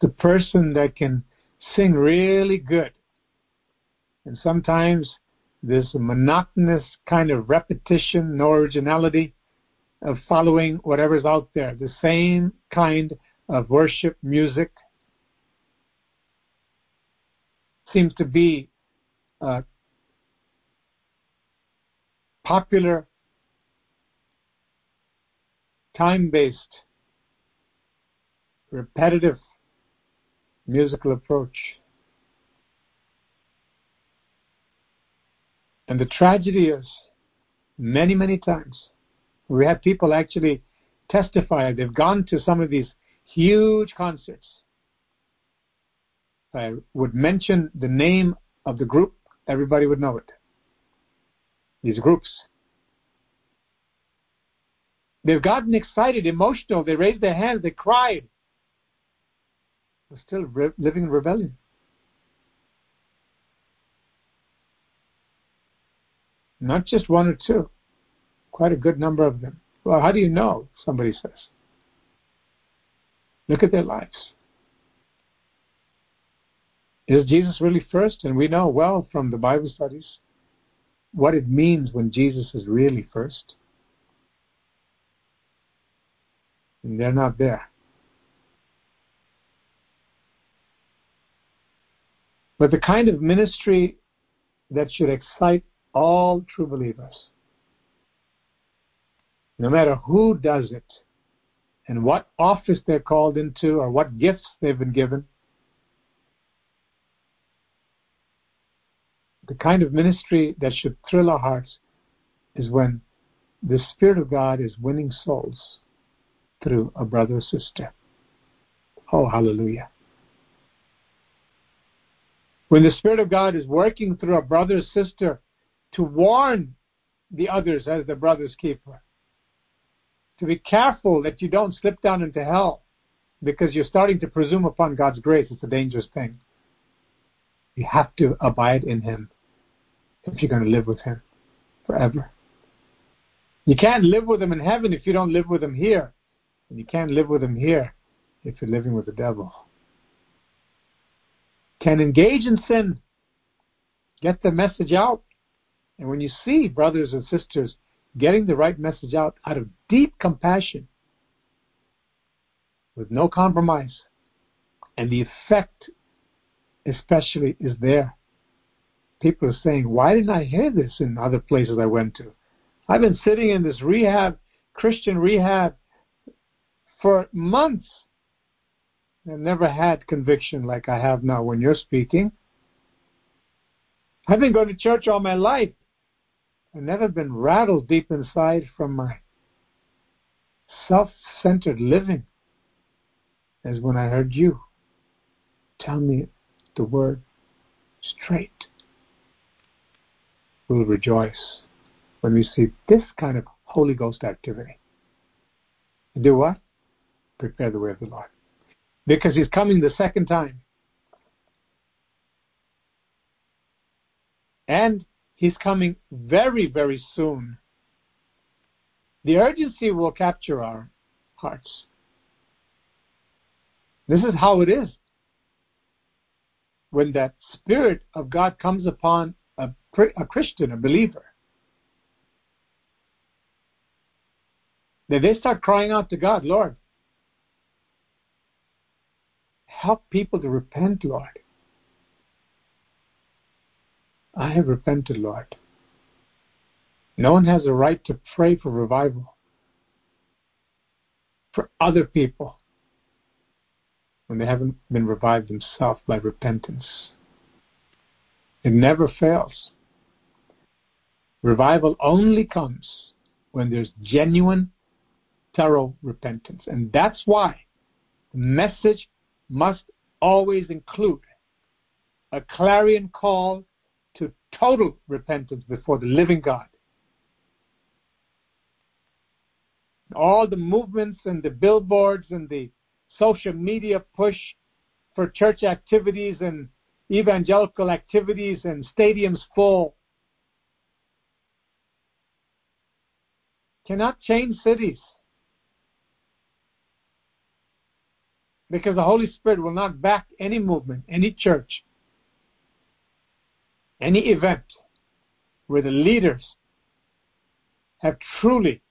The person that can sing really good. And sometimes this monotonous kind of repetition, no originality of following whatever's out there, the same kind of worship music seems to be uh, popular, time based, repetitive musical approach. And the tragedy is, many, many times, we have people actually testify they've gone to some of these huge concerts. I would mention the name of the group, everybody would know it. These groups. They've gotten excited, emotional, they raised their hands, they cried. They're still re- living in rebellion. Not just one or two, quite a good number of them. Well, how do you know? Somebody says. Look at their lives. Is Jesus really first? And we know well from the Bible studies what it means when Jesus is really first. And they're not there. But the kind of ministry that should excite all true believers, no matter who does it, and what office they're called into, or what gifts they've been given, the kind of ministry that should thrill our hearts is when the Spirit of God is winning souls through a brother or sister. Oh, hallelujah. When the Spirit of God is working through a brother or sister to warn the others as the brother's keeper, to be careful that you don't slip down into hell because you're starting to presume upon God's grace. It's a dangerous thing. You have to abide in Him if you're going to live with Him forever. You can't live with Him in heaven if you don't live with Him here. And you can't live with Him here if you're living with the devil can engage in sin, get the message out. And when you see brothers and sisters getting the right message out out of deep compassion, with no compromise, and the effect especially is there. People are saying, Why didn't I hear this in other places I went to? I've been sitting in this rehab, Christian rehab, for months I've never had conviction like I have now when you're speaking. I've been going to church all my life. I've never been rattled deep inside from my self centered living as when I heard you tell me the word straight. We'll rejoice when we see this kind of Holy Ghost activity. Do what? Prepare the way of the Lord because he's coming the second time. And he's coming very, very soon. The urgency will capture our hearts. This is how it is. When that Spirit of God comes upon a, a Christian, a believer, that they start crying out to God, Lord, help people to repent, Lord. I have repented, Lord. No one has a right to pray for revival for other people when they haven't been revived themselves by repentance. It never fails. Revival only comes when there's genuine, thorough repentance. And that's why the message must always include a clarion call to total repentance before the living God. All the movements and the billboards and the social media push for church activities and evangelical activities and stadiums full cannot change cities. Because the Holy Spirit will not back any movement, any church, any event where the leaders have truly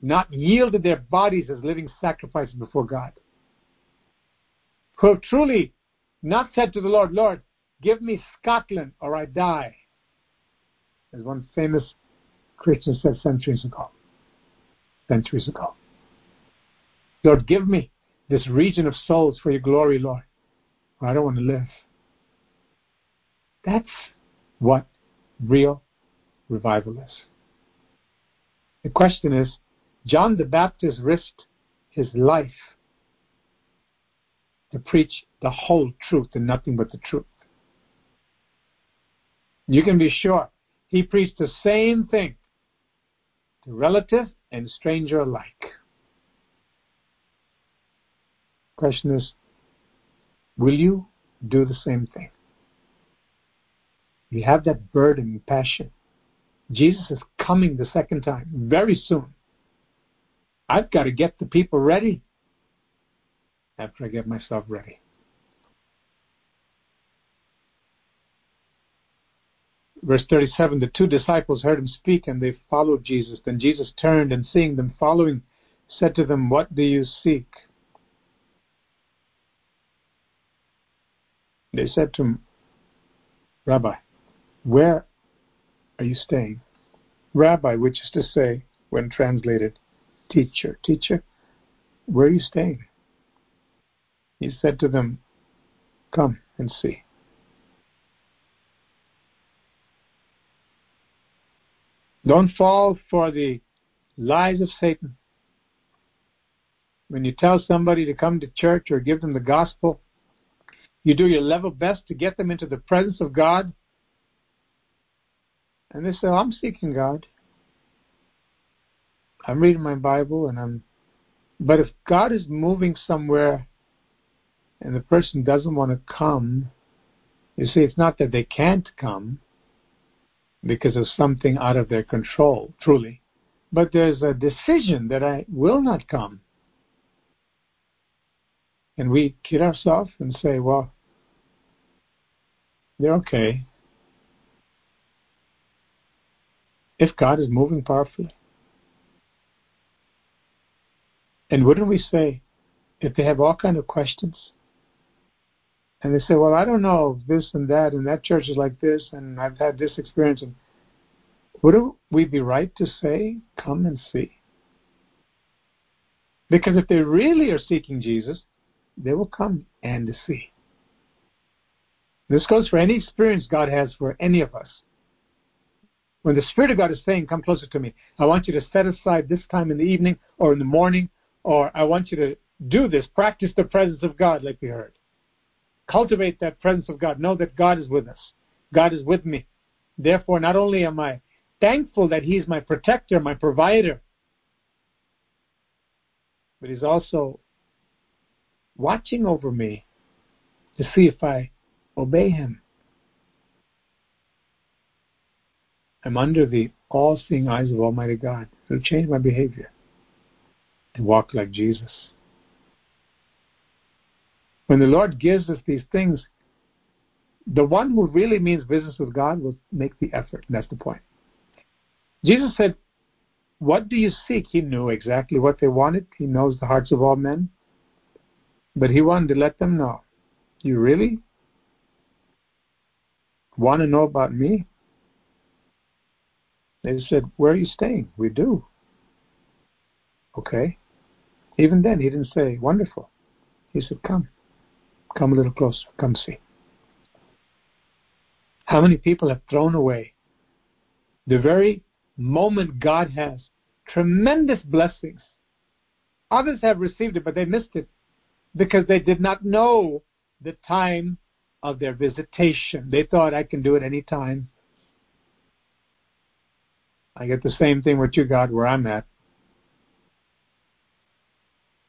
not yielded their bodies as living sacrifices before God, who have truly not said to the Lord, Lord, give me Scotland or I die, as one famous Christian said centuries ago. Centuries ago. Lord, give me this region of souls for your glory, Lord, or I don't want to live. That's what real revival is. The question is John the Baptist risked his life to preach the whole truth and nothing but the truth. You can be sure he preached the same thing to relative and stranger alike. Question is, will you do the same thing? You have that burden passion. Jesus is coming the second time, very soon. I've got to get the people ready after I get myself ready. Verse 37 The two disciples heard him speak and they followed Jesus. Then Jesus turned and seeing them following, said to them, What do you seek? They said to him, Rabbi, where are you staying? Rabbi, which is to say, when translated, teacher, teacher, where are you staying? He said to them, Come and see. Don't fall for the lies of Satan. When you tell somebody to come to church or give them the gospel, you do your level best to get them into the presence of God. And they say, oh, I'm seeking God. I'm reading my Bible and I'm but if God is moving somewhere and the person doesn't want to come, you see, it's not that they can't come because of something out of their control, truly, but there's a decision that I will not come. And we kid ourselves and say, well, they're okay. If God is moving powerfully. And wouldn't we say, if they have all kind of questions, and they say, well, I don't know this and that, and that church is like this, and I've had this experience, and wouldn't we be right to say, come and see? Because if they really are seeking Jesus, they will come and see. This goes for any experience God has for any of us. When the Spirit of God is saying, Come closer to me, I want you to set aside this time in the evening or in the morning, or I want you to do this, practice the presence of God, like we heard. Cultivate that presence of God. Know that God is with us. God is with me. Therefore, not only am I thankful that He's my protector, my provider, but He's also watching over me to see if I obey Him. I'm under the all seeing eyes of Almighty God. It'll change my behavior and walk like Jesus. When the Lord gives us these things, the one who really means business with God will make the effort. And that's the point. Jesus said, What do you seek? He knew exactly what they wanted. He knows the hearts of all men. But he wanted to let them know, You really want to know about me? They said, Where are you staying? We do. Okay. Even then, he didn't say, Wonderful. He said, Come. Come a little closer. Come see. How many people have thrown away the very moment God has tremendous blessings? Others have received it, but they missed it because they did not know the time of their visitation. They thought I can do it any time. I get the same thing with you, God, where I'm at.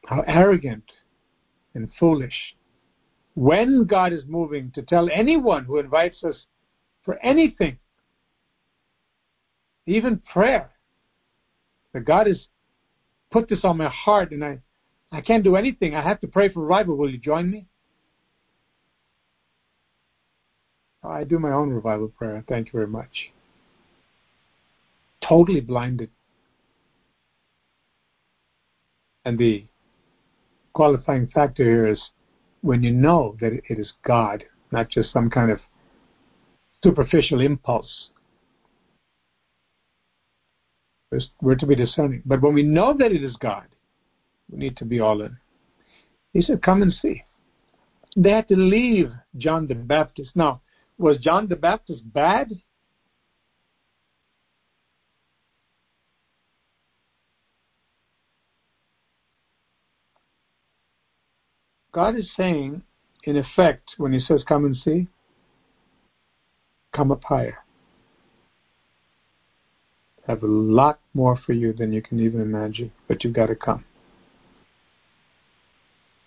How arrogant and foolish. When God is moving to tell anyone who invites us for anything, even prayer, that God has put this on my heart and I, I can't do anything. I have to pray for revival. Will you join me? I do my own revival prayer. Thank you very much. Totally blinded. And the qualifying factor here is when you know that it is God, not just some kind of superficial impulse. We're to be discerning. But when we know that it is God, we need to be all in. He said, Come and see. They had to leave John the Baptist. Now, was John the Baptist bad? God is saying, in effect, when He says, Come and see, come up higher. I have a lot more for you than you can even imagine, but you've got to come.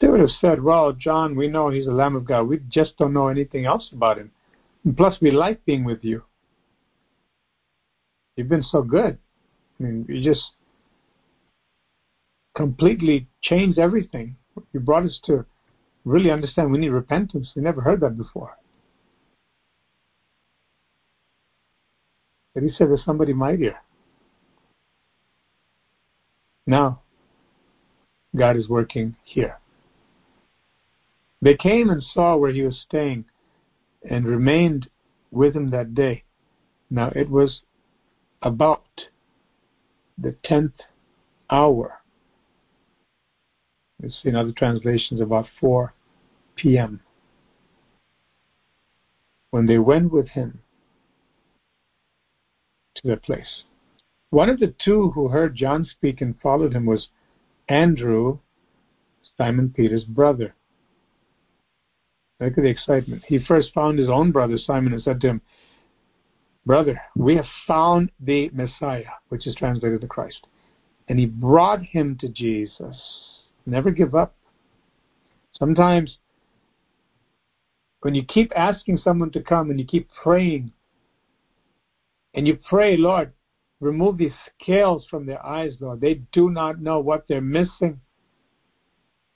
They would have said, Well, John, we know he's the Lamb of God. We just don't know anything else about him. And plus, we like being with you. You've been so good. I mean, you just completely changed everything. You brought us to really understand we need repentance. We never heard that before. But he said there's somebody mightier. Now, God is working here. They came and saw where he was staying and remained with him that day. Now it was about the tenth hour. See in other translations about 4 p.m. When they went with him to their place. One of the two who heard John speak and followed him was Andrew, Simon Peter's brother. Look at the excitement. He first found his own brother Simon and said to him, Brother, we have found the Messiah, which is translated the Christ. And he brought him to Jesus. Never give up. Sometimes when you keep asking someone to come and you keep praying, and you pray, Lord, remove these scales from their eyes, Lord. They do not know what they're missing.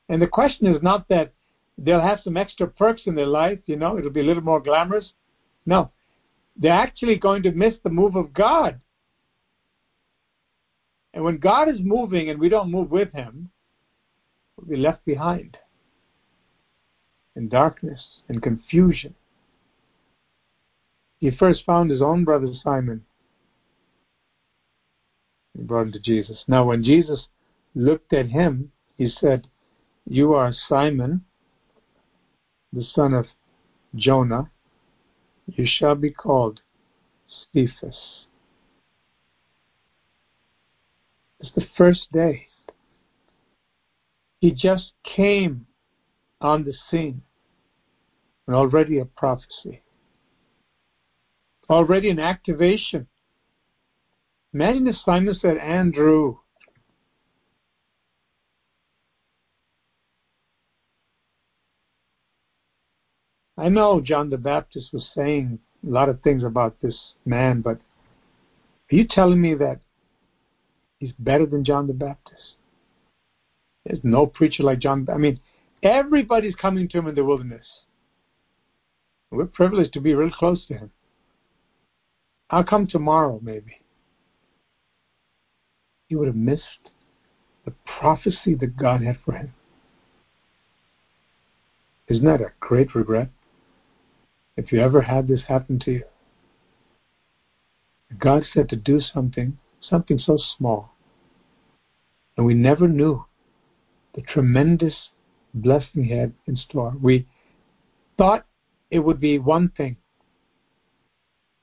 And the question is not that they'll have some extra perks in their life, you know, it'll be a little more glamorous. No, they're actually going to miss the move of God. And when God is moving and we don't move with Him, we'll be left behind in darkness and confusion. He first found his own brother Simon. He brought him to Jesus. Now, when Jesus looked at him, he said, You are Simon, the son of Jonah, you shall be called Cephas. It's the first day. He just came on the scene and already a prophecy, already an activation. Imagine if Simon said, Andrew, I know John the Baptist was saying a lot of things about this man, but are you telling me that he's better than John the Baptist? There's no preacher like John. I mean, everybody's coming to him in the wilderness. We're privileged to be real close to him. I'll come tomorrow, maybe. He would have missed the prophecy that God had for him. Isn't that a great regret? If you ever had this happen to you, God said to do something, something so small, and we never knew the tremendous blessing He had in store. We thought it would be one thing,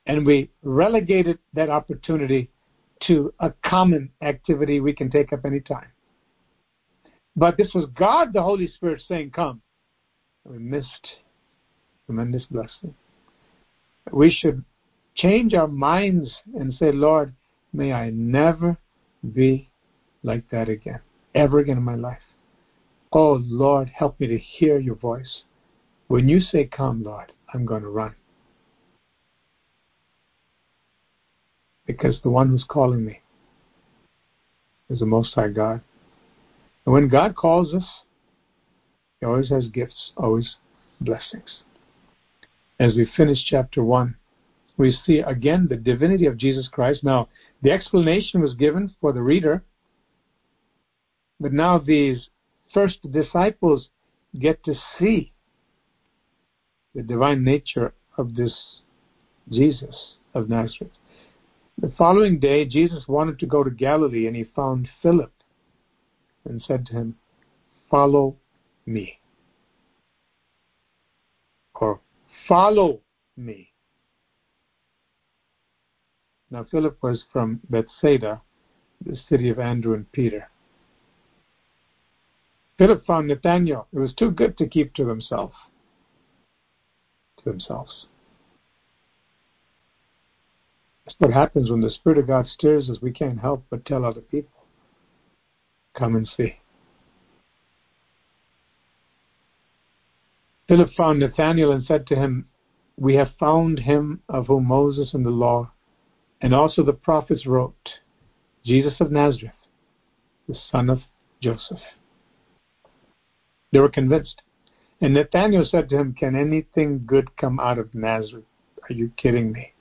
and we relegated that opportunity to a common activity we can take up any time. But this was God, the Holy Spirit, saying, Come. And we missed tremendous blessing. We should change our minds and say, Lord, may I never be like that again, ever again in my life. Oh, Lord, help me to hear your voice. When you say, Come, Lord, I'm going to run. Because the one who's calling me is the Most High God. And when God calls us, He always has gifts, always blessings. As we finish chapter 1, we see again the divinity of Jesus Christ. Now, the explanation was given for the reader, but now these first disciples get to see the divine nature of this Jesus of Nazareth. The following day, Jesus wanted to go to Galilee and he found Philip and said to him, Follow me. Or follow me. Now, Philip was from Bethsaida, the city of Andrew and Peter. Philip found Nathanael. It was too good to keep to himself, to themselves. That's what happens when the Spirit of God stirs us. We can't help but tell other people. Come and see. Philip found Nathanael and said to him, We have found him of whom Moses and the law and also the prophets wrote, Jesus of Nazareth, the son of Joseph. They were convinced. And Nathanael said to him, Can anything good come out of Nazareth? Are you kidding me?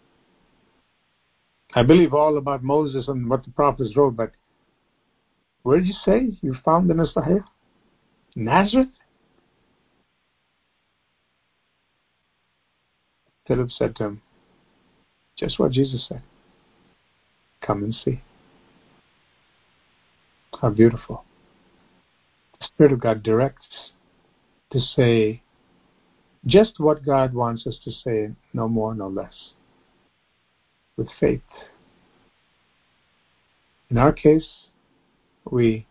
I believe all about Moses and what the prophets wrote, but where did you say you found the Messiah? Nazareth? Philip said to him, just what Jesus said. Come and see. How beautiful. The Spirit of God directs to say just what God wants us to say, no more, no less, with faith. In our case, we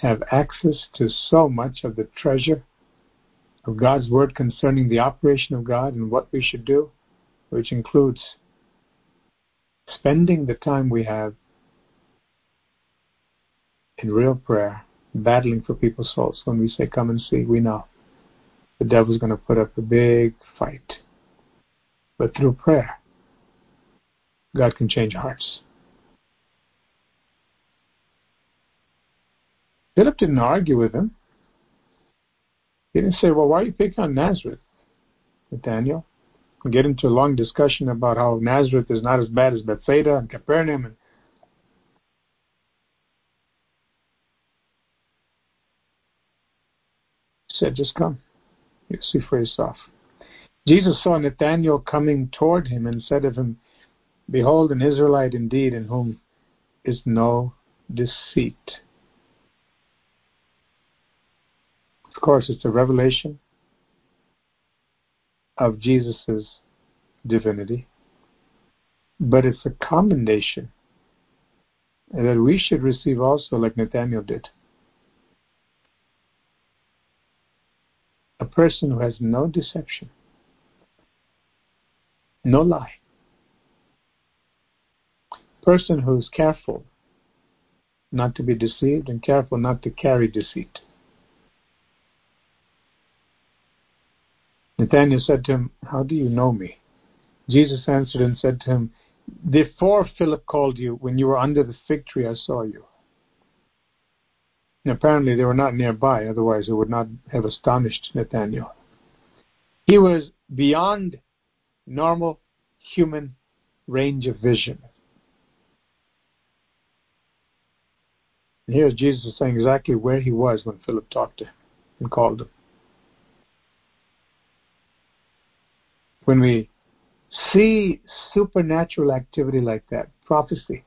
have access to so much of the treasure of God's Word concerning the operation of God and what we should do, which includes spending the time we have in real prayer, battling for people's souls. When we say, Come and see, we know the devil's going to put up a big fight. But through prayer, God can change hearts. Philip didn't argue with him. He didn't say, Well, why are you picking on Nazareth, Nathaniel? Get into a long discussion about how Nazareth is not as bad as Bethsaida and Capernaum. And said, Just come. You see for yourself. Jesus saw Nathanael coming toward him and said of him, Behold, an Israelite indeed, in whom is no deceit. Of course, it's a revelation of Jesus' divinity, but it's a commendation that we should receive also, like Nathaniel did. A person who has no deception, no lie, person who is careful not to be deceived and careful not to carry deceit. Nathanael said to him, How do you know me? Jesus answered and said to him, Before Philip called you, when you were under the fig tree, I saw you. And apparently they were not nearby, otherwise it would not have astonished Nathanael. He was beyond normal human range of vision. And here's Jesus saying exactly where he was when Philip talked to him and called him. When we see supernatural activity like that, prophecy,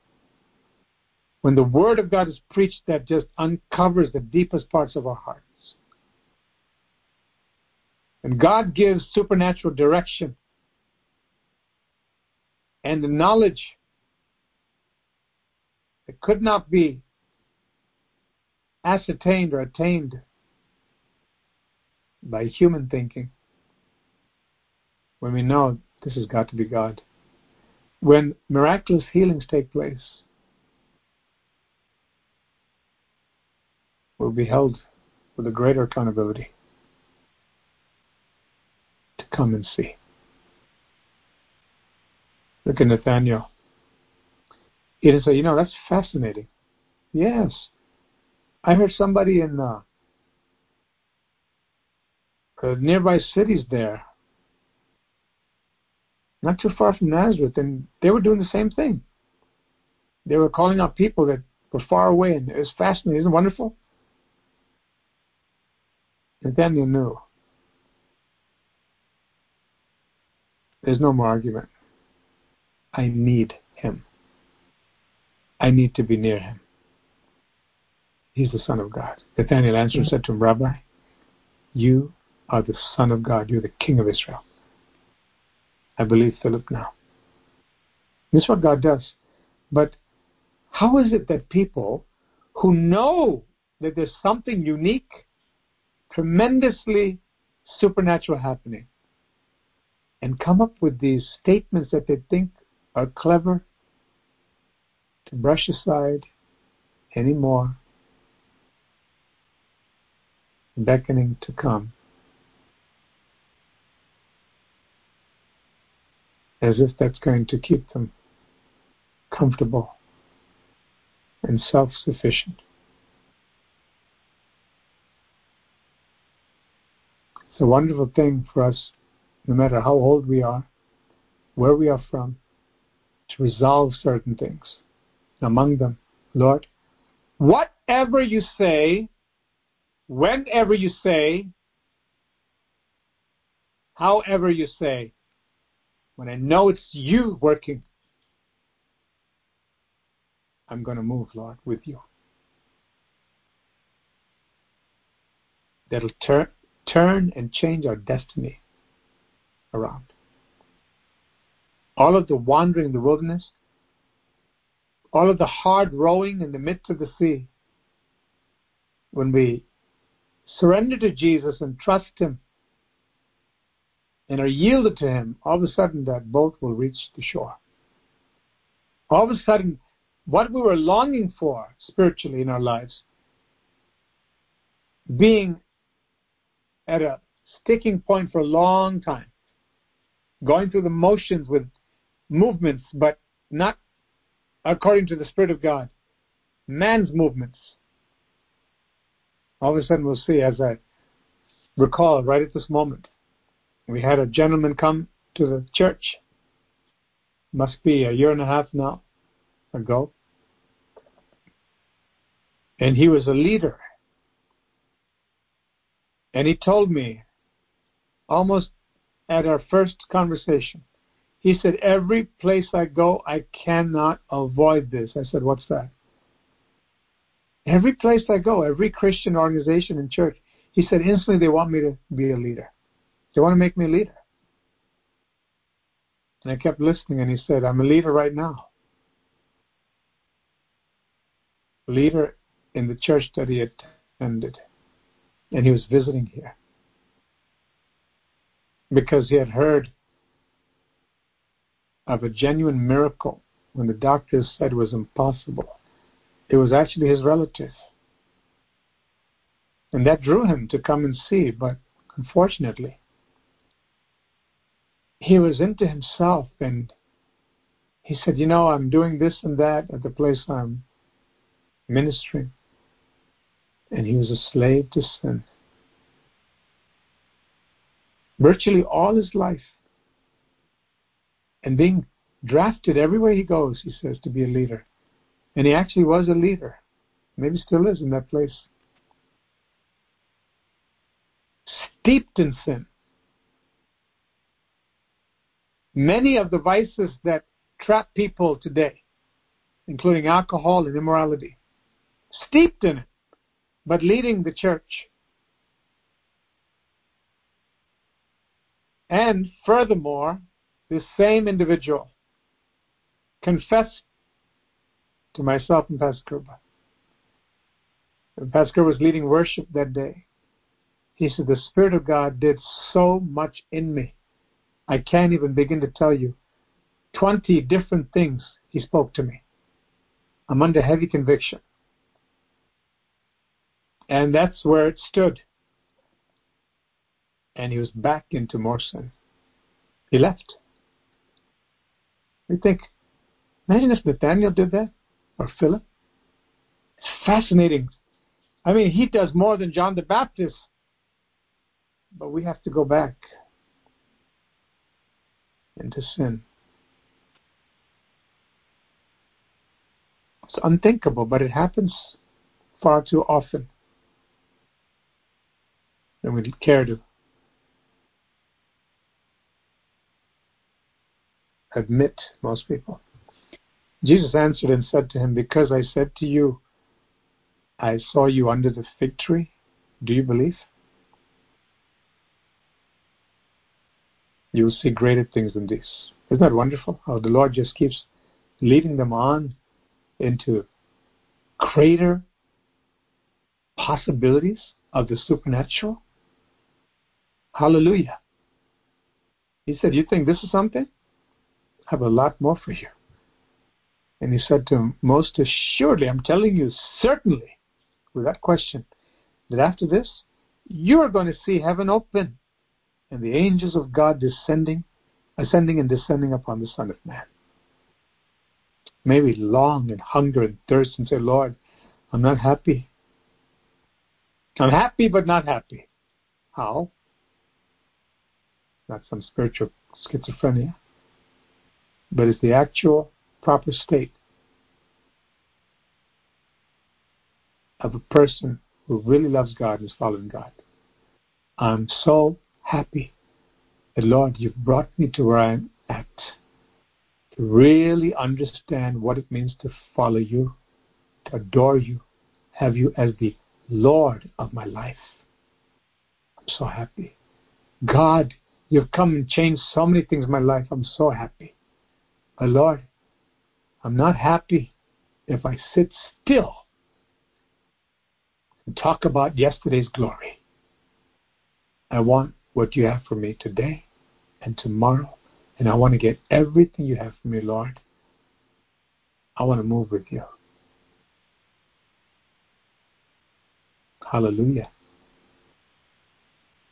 when the Word of God is preached that just uncovers the deepest parts of our hearts, and God gives supernatural direction and the knowledge that could not be ascertained or attained by human thinking when we know this has got to be God. When miraculous healings take place, we'll be held with a greater accountability to come and see. Look at Nathaniel. He didn't say, you know, that's fascinating. Yes. I heard somebody in uh, uh, nearby cities there not too far from Nazareth, and they were doing the same thing. They were calling out people that were far away, and it was fascinating. Isn't wonderful? Nathaniel knew. There's no more argument. I need him. I need to be near him. He's the Son of God. Nathaniel answered and said to him, Rabbi, you are the Son of God. You're the King of Israel. I believe Philip now. This is what God does. But how is it that people who know that there's something unique, tremendously supernatural happening, and come up with these statements that they think are clever to brush aside anymore, beckoning to come. As if that's going to keep them comfortable and self sufficient. It's a wonderful thing for us, no matter how old we are, where we are from, to resolve certain things. Among them, Lord, whatever you say, whenever you say, however you say, when I know it's you working, I'm going to move, Lord, with you. That'll turn, turn and change our destiny around. All of the wandering in the wilderness, all of the hard rowing in the midst of the sea, when we surrender to Jesus and trust Him and are yielded to Him, all of a sudden that boat will reach the shore. All of a sudden, what we were longing for spiritually in our lives, being at a sticking point for a long time, going through the motions with movements, but not according to the Spirit of God, man's movements. All of a sudden, we'll see, as I recall right at this moment, we had a gentleman come to the church, must be a year and a half now ago, and he was a leader. And he told me, almost at our first conversation, he said, Every place I go, I cannot avoid this. I said, What's that? Every place I go, every Christian organization and church, he said, instantly they want me to be a leader. They want to make me a leader. And I kept listening, and he said, I'm a leader right now. Leader in the church that he attended. And he was visiting here. Because he had heard of a genuine miracle when the doctors said it was impossible. It was actually his relative. And that drew him to come and see, but unfortunately, he was into himself and he said, You know, I'm doing this and that at the place I'm ministering and he was a slave to sin. Virtually all his life. And being drafted everywhere he goes, he says, to be a leader. And he actually was a leader. Maybe still is in that place. Steeped in sin. Many of the vices that trap people today, including alcohol and immorality, steeped in it but leading the church. And furthermore, this same individual confessed to myself and Pastor Kerba. Pastor Kerba was leading worship that day. He said, The Spirit of God did so much in me. I can't even begin to tell you. 20 different things He spoke to me. I'm under heavy conviction. And that's where it stood. And he was back into more. He left. We think, imagine if Nathaniel did that, or Philip. It's fascinating. I mean, he does more than John the Baptist, but we have to go back into sin. It's unthinkable, but it happens far too often. And we care to admit, most people. Jesus answered and said to him, Because I said to you, I saw you under the fig tree, do you believe? You will see greater things than this. Isn't that wonderful? How the Lord just keeps leading them on into greater possibilities of the supernatural? Hallelujah. He said, You think this is something? I have a lot more for you. And he said to him, Most assuredly, I'm telling you, certainly, with that question, that after this, you are going to see heaven open and the angels of God descending, ascending and descending upon the Son of Man. May we long and hunger and thirst and say, Lord, I'm not happy. I'm happy but not happy. How? Not some spiritual schizophrenia, but it's the actual proper state of a person who really loves God and is following God. I'm so happy that, Lord, you've brought me to where I'm at to really understand what it means to follow you, to adore you, have you as the Lord of my life. I'm so happy. God, you've come and changed so many things in my life. I'm so happy. But Lord, I'm not happy if I sit still and talk about yesterday's glory. I want what you have for me today and tomorrow, and I want to get everything you have for me, Lord. I want to move with you. Hallelujah.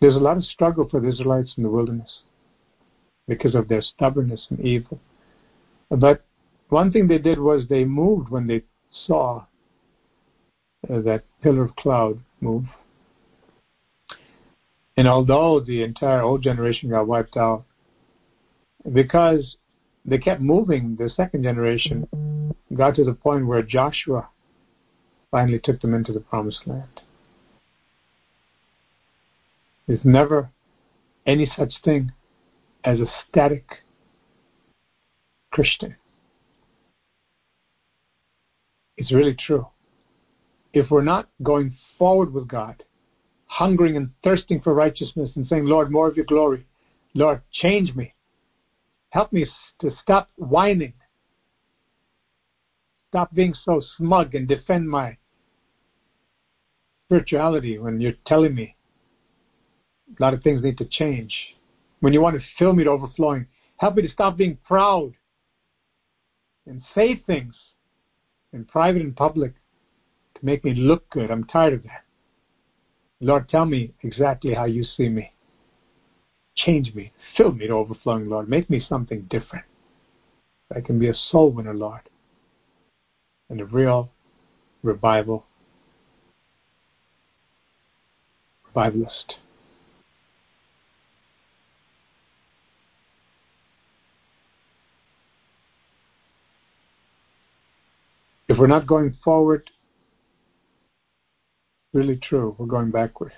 There's a lot of struggle for the Israelites in the wilderness because of their stubbornness and evil. But one thing they did was they moved when they saw uh, that pillar of cloud move. And although the entire old generation got wiped out, because they kept moving, the second generation got to the point where Joshua finally took them into the promised land. There's never any such thing as a static Christian. It's really true. If we're not going forward with God, hungering and thirsting for righteousness and saying, Lord, more of your glory, Lord, change me. Help me to stop whining. Stop being so smug and defend my spirituality when you're telling me a lot of things need to change. When you want to fill me to overflowing, help me to stop being proud and say things in private and public to make me look good. I'm tired of that. Lord, tell me exactly how you see me. Change me. Fill me to overflowing, Lord. Make me something different. I can be a soul winner, Lord. And a real revival, revivalist. If we're not going forward, really true, we're going backward.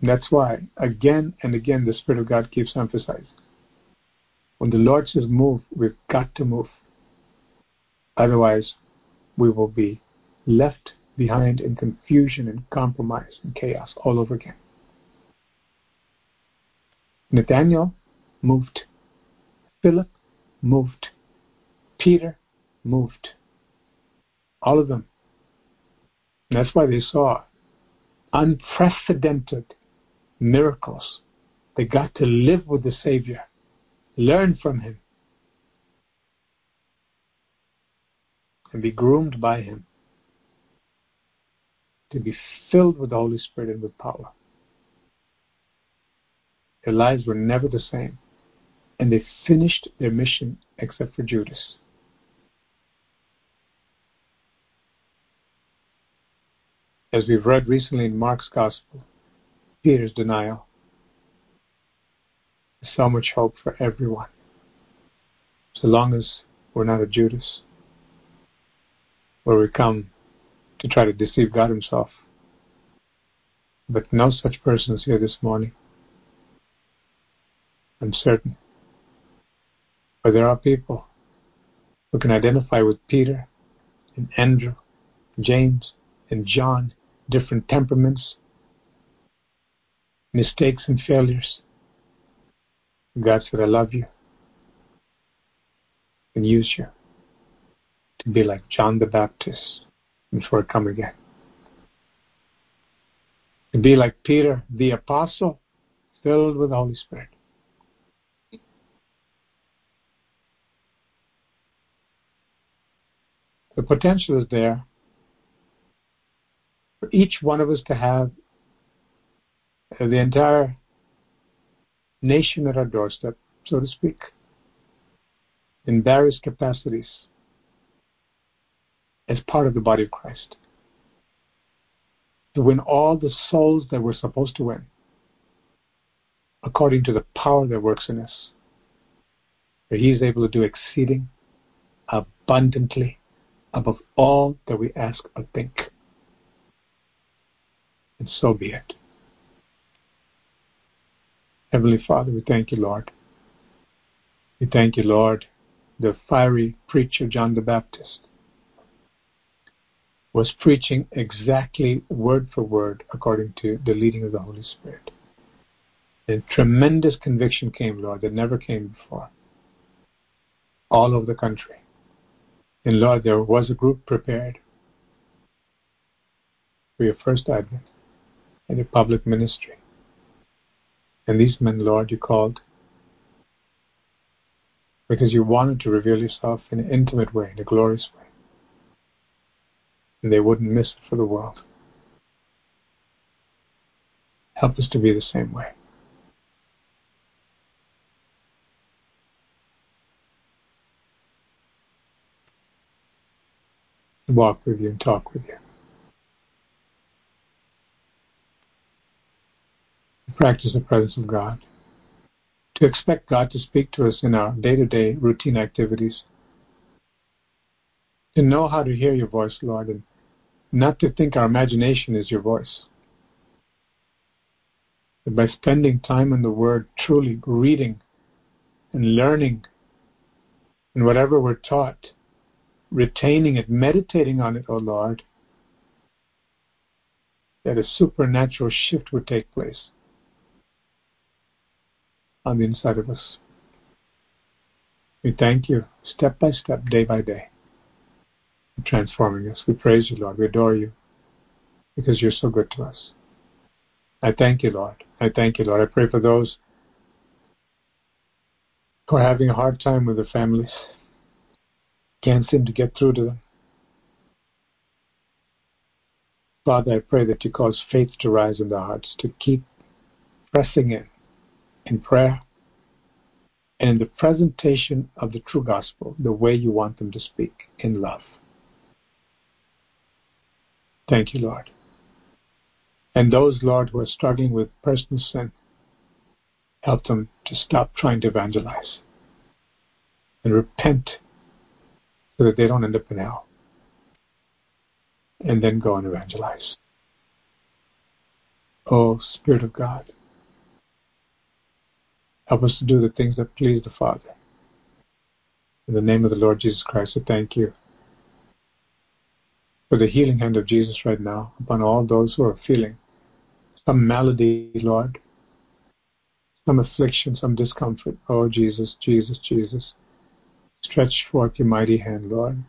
And that's why, again and again, the Spirit of God keeps emphasizing. When the Lord says move, we've got to move. Otherwise, we will be left behind in confusion and compromise and chaos all over again. Nathaniel moved. Philip moved. Peter moved. All of them. And that's why they saw unprecedented miracles. They got to live with the Savior, learn from Him, and be groomed by Him to be filled with the Holy Spirit and with power. Their lives were never the same, and they finished their mission except for Judas. As we've read recently in Mark's Gospel, Peter's denial. There's so much hope for everyone. So long as we're not a Judas, where we come to try to deceive God Himself. But no such person is here this morning. I'm certain. But there are people who can identify with Peter and Andrew, James and John, different temperaments, mistakes and failures. God said, I love you and use you to be like John the Baptist before I come again. To be like Peter the Apostle, filled with the Holy Spirit. The potential is there for each one of us to have the entire nation at our doorstep, so to speak, in various capacities as part of the body of Christ. To win all the souls that we're supposed to win, according to the power that works in us. For He is able to do exceeding abundantly above all that we ask or think. And so be it. Heavenly Father, we thank you, Lord. We thank you, Lord, the fiery preacher John the Baptist was preaching exactly word for word according to the leading of the Holy Spirit. And tremendous conviction came, Lord, that never came before, all over the country. And Lord, there was a group prepared for your first advent and your public ministry. And these men, Lord, you called because you wanted to reveal yourself in an intimate way, in a glorious way and they wouldn't miss it for the world. Help us to be the same way. Walk with you and talk with you. Practice the presence of God. To expect God to speak to us in our day to day routine activities. To know how to hear your voice, Lord, and not to think our imagination is your voice. But by spending time in the Word, truly reading and learning, and whatever we're taught, retaining it, meditating on it, O oh Lord, that a supernatural shift would take place on the inside of us. We thank you step by step, day by day transforming us. We praise you, Lord. We adore you because you're so good to us. I thank you, Lord. I thank you, Lord. I pray for those who are having a hard time with their families, can't seem to get through to them. Father, I pray that you cause faith to rise in their hearts, to keep pressing in in prayer and the presentation of the true gospel, the way you want them to speak in love. Thank you, Lord. And those, Lord, who are struggling with personal sin, help them to stop trying to evangelize and repent so that they don't end up in hell. And then go and evangelize. Oh, Spirit of God, help us to do the things that please the Father. In the name of the Lord Jesus Christ, I thank you for the healing hand of Jesus right now upon all those who are feeling some malady, Lord, some affliction, some discomfort. Oh, Jesus, Jesus, Jesus. Stretch forth your mighty hand, Lord.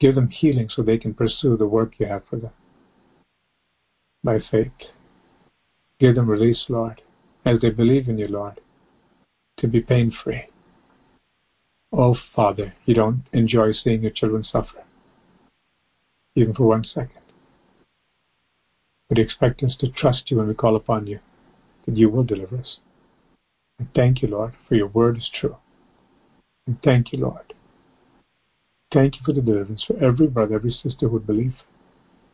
Give them healing so they can pursue the work you have for them by faith. Give them release, Lord, as they believe in you, Lord, to be pain free. Oh, Father, you don't enjoy seeing your children suffer even for one second. But you expect us to trust you when we call upon you, that you will deliver us. And thank you, Lord, for your word is true. And thank you, Lord. Thank you for the deliverance for every brother, every sister who would believe,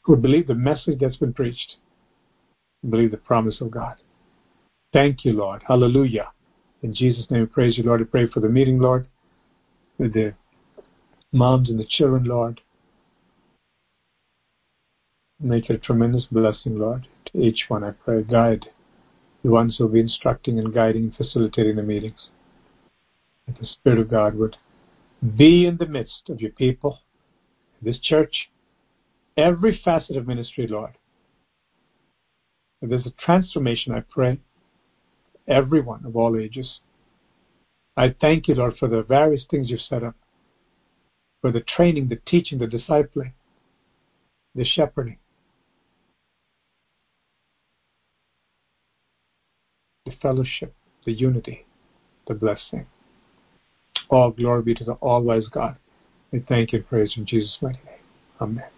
who would believe the message that's been preached, believe the promise of God. Thank you, Lord. Hallelujah. In Jesus' name, we praise you, Lord. I pray for the meeting, Lord, with the moms and the children, Lord. Make it a tremendous blessing, Lord, to each one. I pray, guide the ones who will be instructing and guiding and facilitating the meetings. That the Spirit of God would be in the midst of your people, this church, every facet of ministry, Lord. If there's a transformation, I pray, everyone of all ages. I thank you, Lord, for the various things you've set up, for the training, the teaching, the discipling, the shepherding, the fellowship, the unity, the blessing. All glory be to the all wise God. We thank you and praise in Jesus' mighty name. Amen.